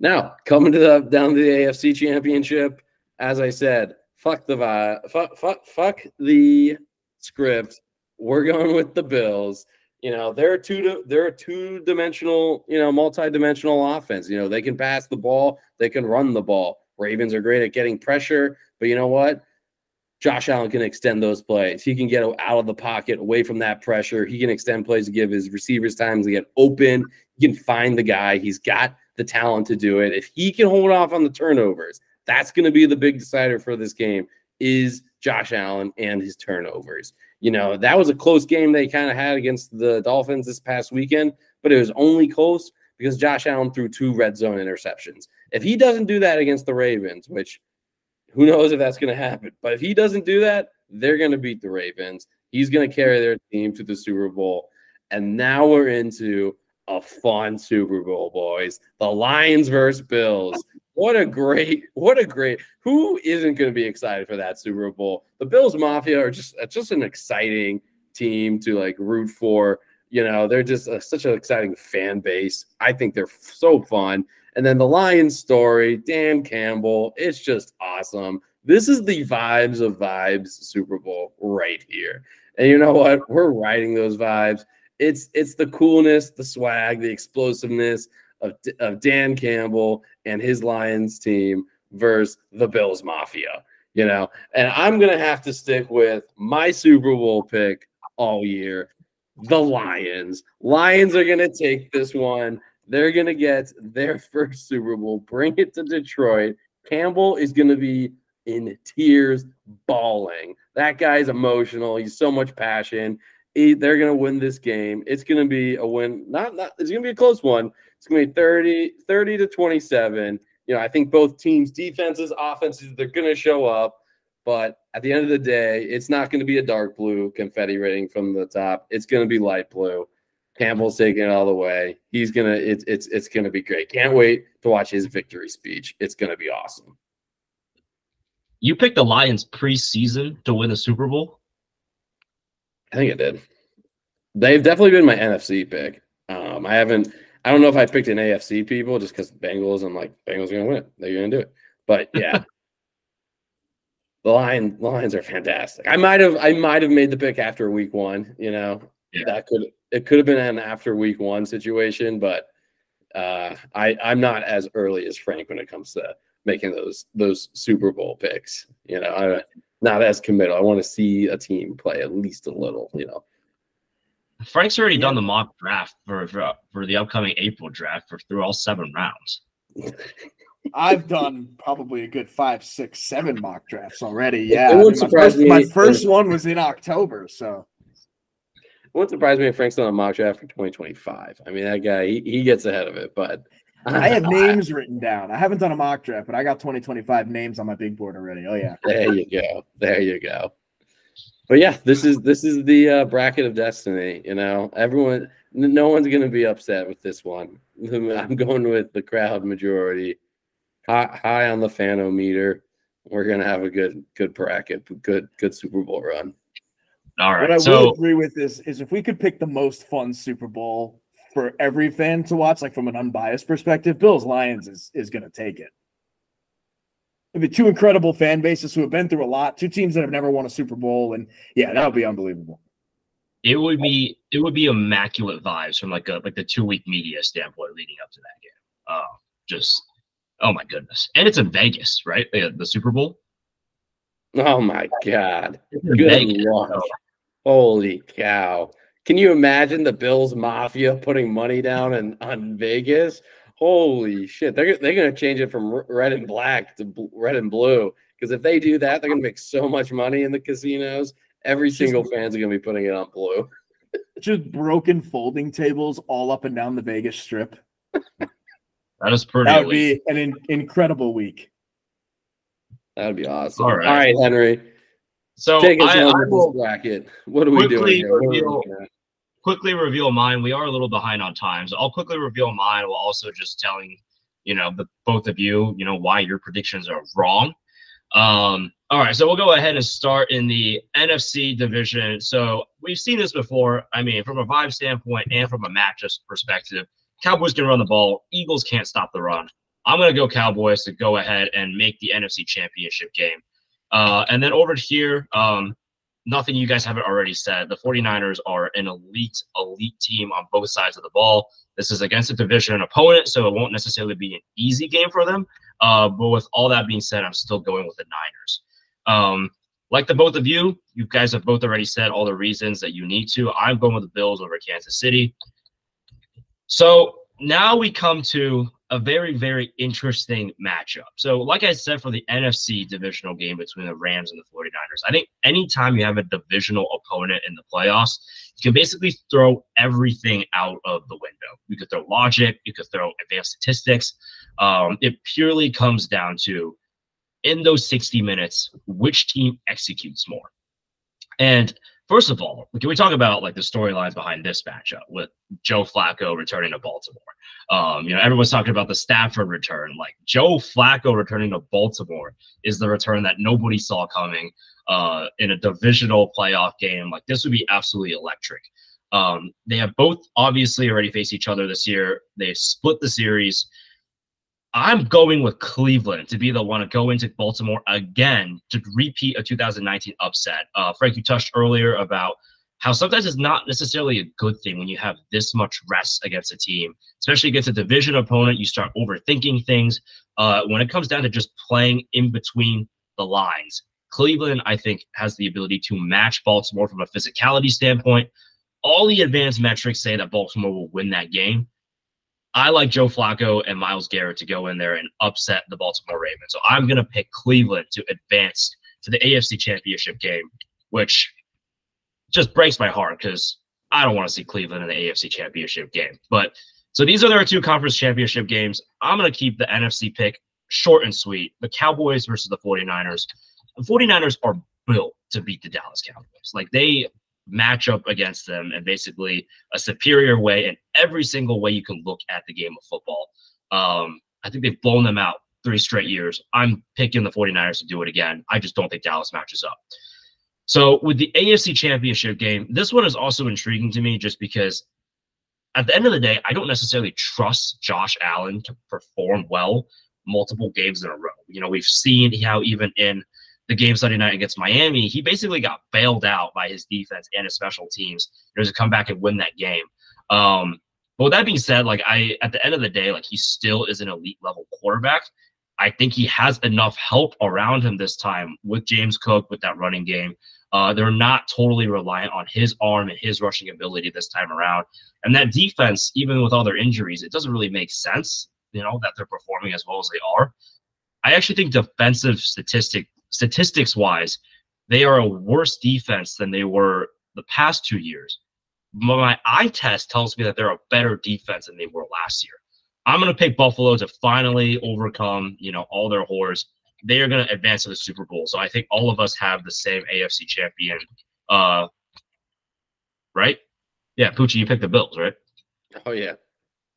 [SPEAKER 2] Now, coming to the down to the AFC Championship, as I said, fuck the vibe, fuck, fuck, fuck the script. We're going with the Bills. You know, they're two they're a two dimensional, you know, multi-dimensional offense. You know, they can pass the ball, they can run the ball. Ravens are great at getting pressure, but you know what? Josh Allen can extend those plays. He can get out of the pocket, away from that pressure. He can extend plays to give his receivers time to get open. He can find the guy. He's got the talent to do it. If he can hold off on the turnovers, that's going to be the big decider for this game is Josh Allen and his turnovers. You know, that was a close game they kind of had against the Dolphins this past weekend, but it was only close because Josh Allen threw two red zone interceptions. If he doesn't do that against the Ravens, which who knows if that's going to happen, but if he doesn't do that, they're going to beat the Ravens. He's going to carry their team to the Super Bowl. And now we're into a fun Super Bowl, boys. The Lions versus Bills. What a great, what a great. Who isn't going to be excited for that Super Bowl? The Bills Mafia are just uh, just an exciting team to like root for. You know, they're just a, such an exciting fan base. I think they're so fun. And then the Lions story, Dan Campbell, it's just awesome. This is the vibes of vibes Super Bowl right here. And you know what? We're riding those vibes. It's it's the coolness, the swag, the explosiveness of, of Dan Campbell and his Lions team versus the Bills Mafia, you know. And I'm going to have to stick with my Super Bowl pick all year the Lions. Lions are going to take this one. They're going to get their first Super Bowl, bring it to Detroit. Campbell is going to be in tears, bawling. That guy's emotional. He's so much passion. He, they're going to win this game. It's going to be a win. Not, not it's going to be a close one. It's going to be 30, 30 to 27. You know, I think both teams, defenses, offenses, they're going to show up. But at the end of the day, it's not going to be a dark blue confetti rating from the top. It's going to be light blue. Campbell's taking it all the way. He's gonna. It's it's it's gonna be great. Can't wait to watch his victory speech. It's gonna be awesome.
[SPEAKER 1] You picked the Lions preseason to win the Super Bowl.
[SPEAKER 2] I think it did. They've definitely been my NFC pick. Um, I haven't. I don't know if I picked an AFC people just because Bengals. I'm like Bengals are gonna win it. They're gonna do it. But yeah, the Lion Lions are fantastic. I might have I might have made the pick after week one. You know,
[SPEAKER 1] Yeah.
[SPEAKER 2] that could it could have been an after week one situation, but uh, I I'm not as early as Frank when it comes to making those those Super Bowl picks. You know, I'm not as committed. I want to see a team play at least a little. You know,
[SPEAKER 1] Frank's already
[SPEAKER 3] Yeah.
[SPEAKER 1] done the mock draft for, for for the upcoming April draft for through all seven rounds.
[SPEAKER 3] I've done probably a good five, six, seven mock drafts already. Yeah,
[SPEAKER 2] it
[SPEAKER 3] I
[SPEAKER 2] would
[SPEAKER 3] mean, my
[SPEAKER 2] surprise
[SPEAKER 3] first,
[SPEAKER 2] me
[SPEAKER 3] my first one was in October, so
[SPEAKER 2] it wouldn't surprise me if Frank's on a mock draft for 2025. I mean, that guy he, he gets ahead of it, but
[SPEAKER 3] I have names written down. I haven't done a mock draft, but I got 2025 names on my big board already. Oh yeah.
[SPEAKER 2] There you go. There you go. But yeah, this is this is the uh, bracket of destiny. You know, everyone, no one's gonna be upset with this one. I'm going with the crowd majority, high, high on the fanometer. We're gonna have a good good bracket, good good Super Bowl run.
[SPEAKER 1] All
[SPEAKER 3] What I
[SPEAKER 1] right,
[SPEAKER 3] will agree with is is if we could pick the most fun Super Bowl for every fan to watch, like from an unbiased perspective, Bills Lions is is going to take it. It'd be two incredible fan bases who have been through a lot, two teams that have never won a Super Bowl, and yeah, that would be unbelievable.
[SPEAKER 1] it would be it would be immaculate vibes from like a like the two week media standpoint leading up to that game. Uh, just oh my goodness, and it's in Vegas, right? The, the Super Bowl.
[SPEAKER 2] Oh my god! Good
[SPEAKER 1] Vegas,
[SPEAKER 2] lord!
[SPEAKER 1] So-
[SPEAKER 2] Holy cow! Can you imagine the Bills Mafia putting money down in, on Vegas? Holy shit! They're they're gonna change it from red and black to bl- red and blue because if they do that, they're gonna make so much money in the casinos. Every single fan's gonna be putting it on blue.
[SPEAKER 3] Just broken folding tables all up and down the Vegas Strip.
[SPEAKER 1] That is pretty.
[SPEAKER 3] That would
[SPEAKER 1] elite.
[SPEAKER 3] be an in- incredible week.
[SPEAKER 2] That would be awesome.
[SPEAKER 1] All
[SPEAKER 2] All
[SPEAKER 1] right.
[SPEAKER 2] right, Henry,
[SPEAKER 1] So
[SPEAKER 2] take us
[SPEAKER 1] I, I will
[SPEAKER 2] bracket. What are we doing
[SPEAKER 1] quickly
[SPEAKER 2] here? We
[SPEAKER 1] reveal- quickly reveal mine. We are a little behind on time, so I'll quickly reveal mine while also just telling you know the both of you you know why your predictions are wrong. Um, all right, so we'll go ahead and start in the NFC division. So we've seen this before. I mean, from a vibe standpoint and from a matchup perspective, Cowboys can run the ball. Eagles can't stop the run. I'm going to go Cowboys to go ahead and make the NFC Championship game. Uh, and then over here, um, nothing you guys haven't already said. The 49ers are an elite, elite team on both sides of the ball. This is against a division opponent, so it won't necessarily be an easy game for them. Uh, but with all that being said, I'm still going with the Niners. Um, like the both of you, you guys have both already said all the reasons that you need to. I'm going with the Bills over Kansas City. So now we come to a very, very interesting matchup. So, like I said, for the NFC divisional game between the Rams and the 49ers, I think anytime you have a divisional opponent in the playoffs, you can basically throw everything out of the window. You could throw logic, you could throw advanced statistics. Um, it purely comes down to in those 60 minutes, which team executes more. And first of all, can we talk about like the storylines behind this matchup with Joe Flacco returning to Baltimore? Um, you know, everyone's talking about the Stafford return. Like Joe Flacco returning to Baltimore is the return that nobody saw coming uh, in a divisional playoff game. Like this would be absolutely electric. Um, they have both obviously already faced each other this year. They split the series. I'm going with Cleveland to be the one to go into Baltimore again to repeat a 2019 upset. Uh, Frank, you touched earlier about how sometimes it's not necessarily a good thing when you have this much rest against a team, especially against a division opponent. You start overthinking things. Uh, when it comes down to just playing in between the lines, Cleveland, I think, has the ability to match Baltimore from a physicality standpoint. All the advanced metrics say that Baltimore will win that game. I like Joe Flacco and Myles Garrett to go in there and upset the Baltimore Ravens. So I'm going to pick Cleveland to advance to the AFC Championship game, which just breaks my heart because I don't want to see Cleveland in the AFC Championship game. But so these are their two conference championship games. I'm going to keep the NFC pick short and sweet. The Cowboys versus the 49ers. The 49ers are built to beat the Dallas Cowboys. Like they match up against them in basically a superior way in every single way you can look at the game of football. Um, I think they've blown them out three straight years. I'm picking the 49ers to do it again. I just don't think Dallas matches up. So with the AFC Championship game, this one is also intriguing to me just because at the end of the day, I don't necessarily trust Josh Allen to perform well multiple games in a row. You know, we've seen how even in the game Sunday night against Miami, he basically got bailed out by his defense and his special teams. He was to come back and win that game. Um, but with that being said, like I at the end of the day, like he still is an elite level quarterback. I think he has enough help around him this time with James Cook with that running game. Uh, they're not totally reliant on his arm and his rushing ability this time around. And that defense, even with all their injuries, it doesn't really make sense, you know, that they're performing as well as they are. I actually think defensive statistic statistics wise, they are a worse defense than they were the past two years. But my eye test tells me that they're a better defense than they were last year. I'm going to pick Buffalo to finally overcome, you know, all their horrors. They are going to advance to the Super Bowl. So I think all of us have the same AFC champion. Uh, right? Yeah, Pucci, you picked the Bills, right?
[SPEAKER 2] Oh yeah.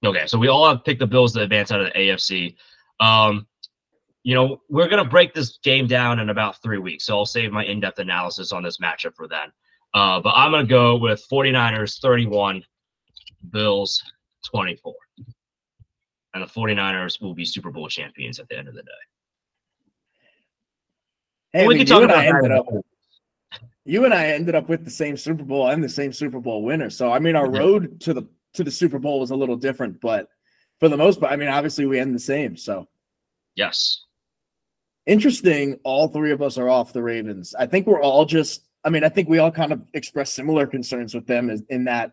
[SPEAKER 1] Okay, so we all have picked the Bills to advance out of the AFC. Um, you know, we're going to break this game down in about three weeks. So I'll save my in depth analysis on this matchup for then. Uh, but I'm going to go with 49ers 31, Bills 24. And the 49ers will be Super Bowl champions at the end of the day.
[SPEAKER 3] Hey, we I mean, can talk about that. Up, you and I ended up with the same Super Bowl and the same Super Bowl winner. So I mean, our road to the to the Super Bowl was a little different, but for the most part, I mean, obviously we end the same. So
[SPEAKER 1] yes,
[SPEAKER 3] interesting. All three of us are off the Ravens. I think we're all just. I mean, I think we all kind of express similar concerns with them in that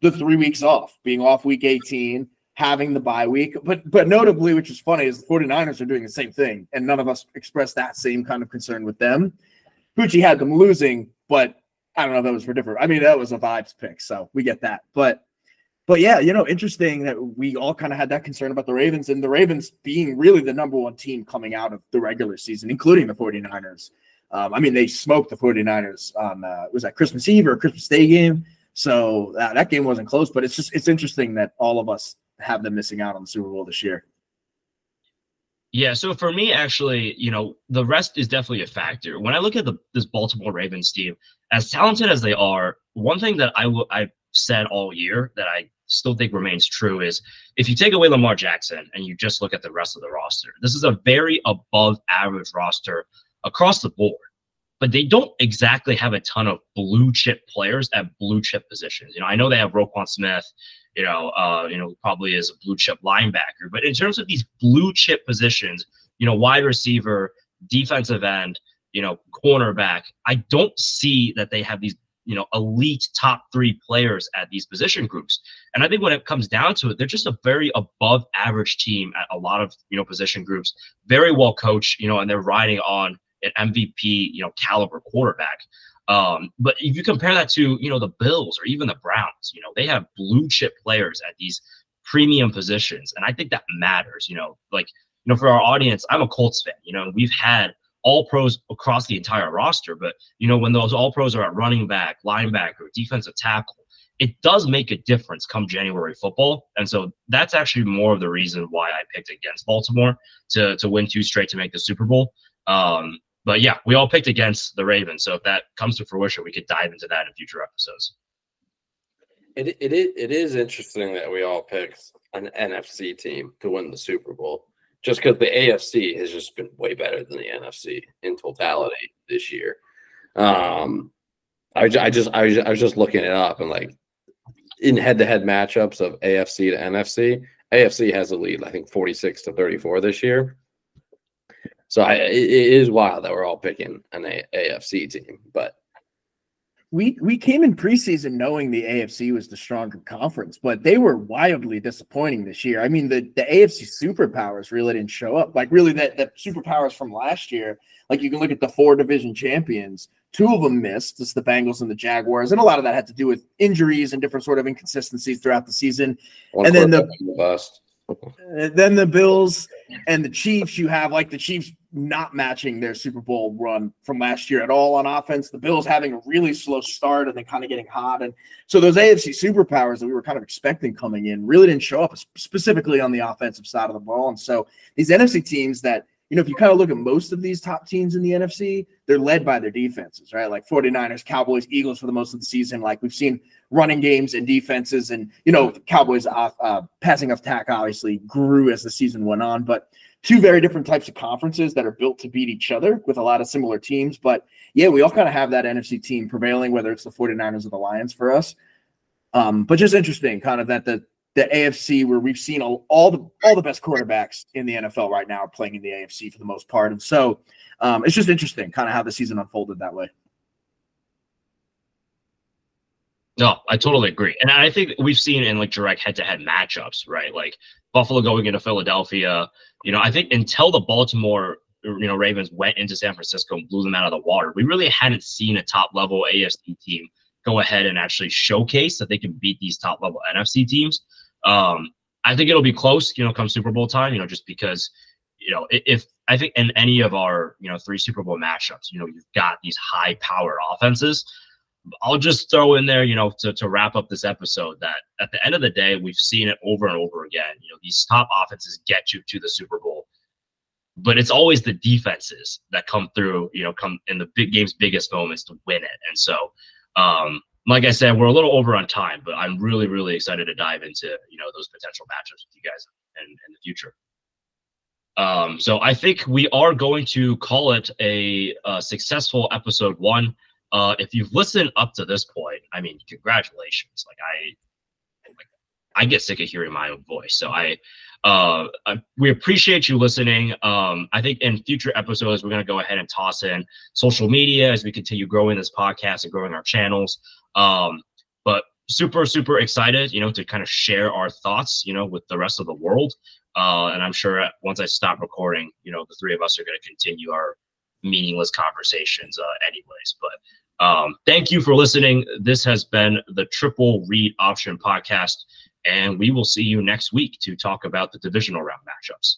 [SPEAKER 3] the three weeks off, being off week 18, having the bye week. But but notably, which is funny, is the 49ers are doing the same thing, and none of us expressed that same kind of concern with them. Gucci had them losing, but I don't know if that was for different. I mean, that was a vibes pick, so we get that. But but yeah, you know, interesting that we all kind of had that concern about the Ravens and the Ravens being really the number one team coming out of the regular season, including the 49ers. Um, I mean, they smoked the 49ers on, uh, was that Christmas Eve or Christmas Day game? So uh, that game wasn't close, but it's just, it's interesting that all of us have them missing out on the Super Bowl this year.
[SPEAKER 1] Yeah, so for me, actually, you know, the rest is definitely a factor. When I look at the this Baltimore Ravens team, as talented as they are, one thing that I w- I've said all year that I still think remains true is if you take away Lamar Jackson and you just look at the rest of the roster, this is a very above average roster across the board. But they don't exactly have a ton of blue chip players at blue chip positions. You know, I know they have Roquan Smith, you know, uh, you know, probably is a blue chip linebacker. But in terms of these blue chip positions, you know, wide receiver, defensive end, you know, cornerback, I don't see that they have these you know elite top three players at these position groups. And i think when it comes down to it they're just a very above average team at a lot of you know position groups. Very well coached you know and they're riding on an mvp you know caliber quarterback. Um, but if you compare that to you know the bills or even the browns you know they have blue chip players at these premium positions. And i think that matters you know like you know for our audience i'm a colts fan you know we've had all pros across the entire roster. But you know, when those all pros are at running back, linebacker, defensive tackle, it does make a difference come January football. And so that's actually more of the reason why I picked against Baltimore to to win two straight to make the Super Bowl. Um, but yeah, we all picked against the Ravens. So if that comes to fruition, we could dive into that in future episodes.
[SPEAKER 2] It, it, it is interesting that we all picked an NFC team to win the Super Bowl just because the AFC has just been way better than the NFC in totality this year. Um, I, I just I was, I was just looking it up and like in head-to-head matchups of AFC to NFC, AFC has a lead, I think 46 to 34 this year. So I, it is wild that we're all picking an a- AFC team, but
[SPEAKER 3] we we came in preseason knowing the AFC was the stronger conference, but they were wildly disappointing this year. I mean, the the AFC superpowers really didn't show up. Like really, that the superpowers from last year. Like you can look at the four division champions. Two of them missed. It's the Bengals and the Jaguars, and a lot of that had to do with injuries and different sort of inconsistencies throughout the season. One and then the bust. Then the Bills and the Chiefs. You have like the Chiefs not matching their Super Bowl run from last year at all on offense. The Bills having a really slow start and then kind of getting hot. And so those AFC superpowers that we were kind of expecting coming in really didn't show up specifically on the offensive side of the ball. And so these NFC teams that, you know, if you kind of look at most of these top teams in the NFC, they're led by their defenses, right? Like 49ers, Cowboys, Eagles for the most of the season. Like we've seen running games and defenses and, you know, Cowboys off, uh, passing off tack obviously grew as the season went on. But two very different types of conferences that are built to beat each other with a lot of similar teams. But yeah, we all kind of have that NFC team prevailing, whether it's the 49ers or the Lions for us. Um, but just interesting, kind of that the the AFC where we've seen all, all the all the best quarterbacks in the NFL right now are playing in the AFC for the most part, and so um, it's just interesting, kind of how the season unfolded that way.
[SPEAKER 1] No, I totally agree, and I think we've seen in like direct head-to-head matchups, right? Like Buffalo going into Philadelphia. You know, I think until the Baltimore you know Ravens went into San Francisco and blew them out of the water, we really hadn't seen a top-level AFC team go ahead and actually showcase that they can beat these top-level NFC teams. Um, I think it'll be close, you know, come Super Bowl time, you know, just because, you know, if I think in any of our, you know, three Super Bowl matchups, you know, you've got these high power offenses. I'll just throw in there, you know, to, to wrap up this episode that at the end of the day, we've seen it over and over again. You know, these top offenses get you to the Super Bowl, but it's always the defenses that come through, you know, come in the big game's biggest moments to win it. And so, um, like I said, we're a little over on time, but I'm really, really excited to dive into you know those potential matchups with you guys in, in the future. Um, so I think we are going to call it a, a successful episode one. Uh, if you've listened up to this point, I mean, congratulations! Like I, like, I get sick of hearing my own voice, so I, uh, I, we appreciate you listening. Um, I think in future episodes, we're going to go ahead and toss in social media as we continue growing this podcast and growing our channels. Um, but super, super excited, you know, to kind of share our thoughts, you know, with the rest of the world. Uh, and I'm sure once I stop recording, you know, the three of us are going to continue our meaningless conversations, uh, anyways. But um, thank you for listening. This has been the Triple Read Option Podcast, and we will see you next week to talk about the divisional round matchups.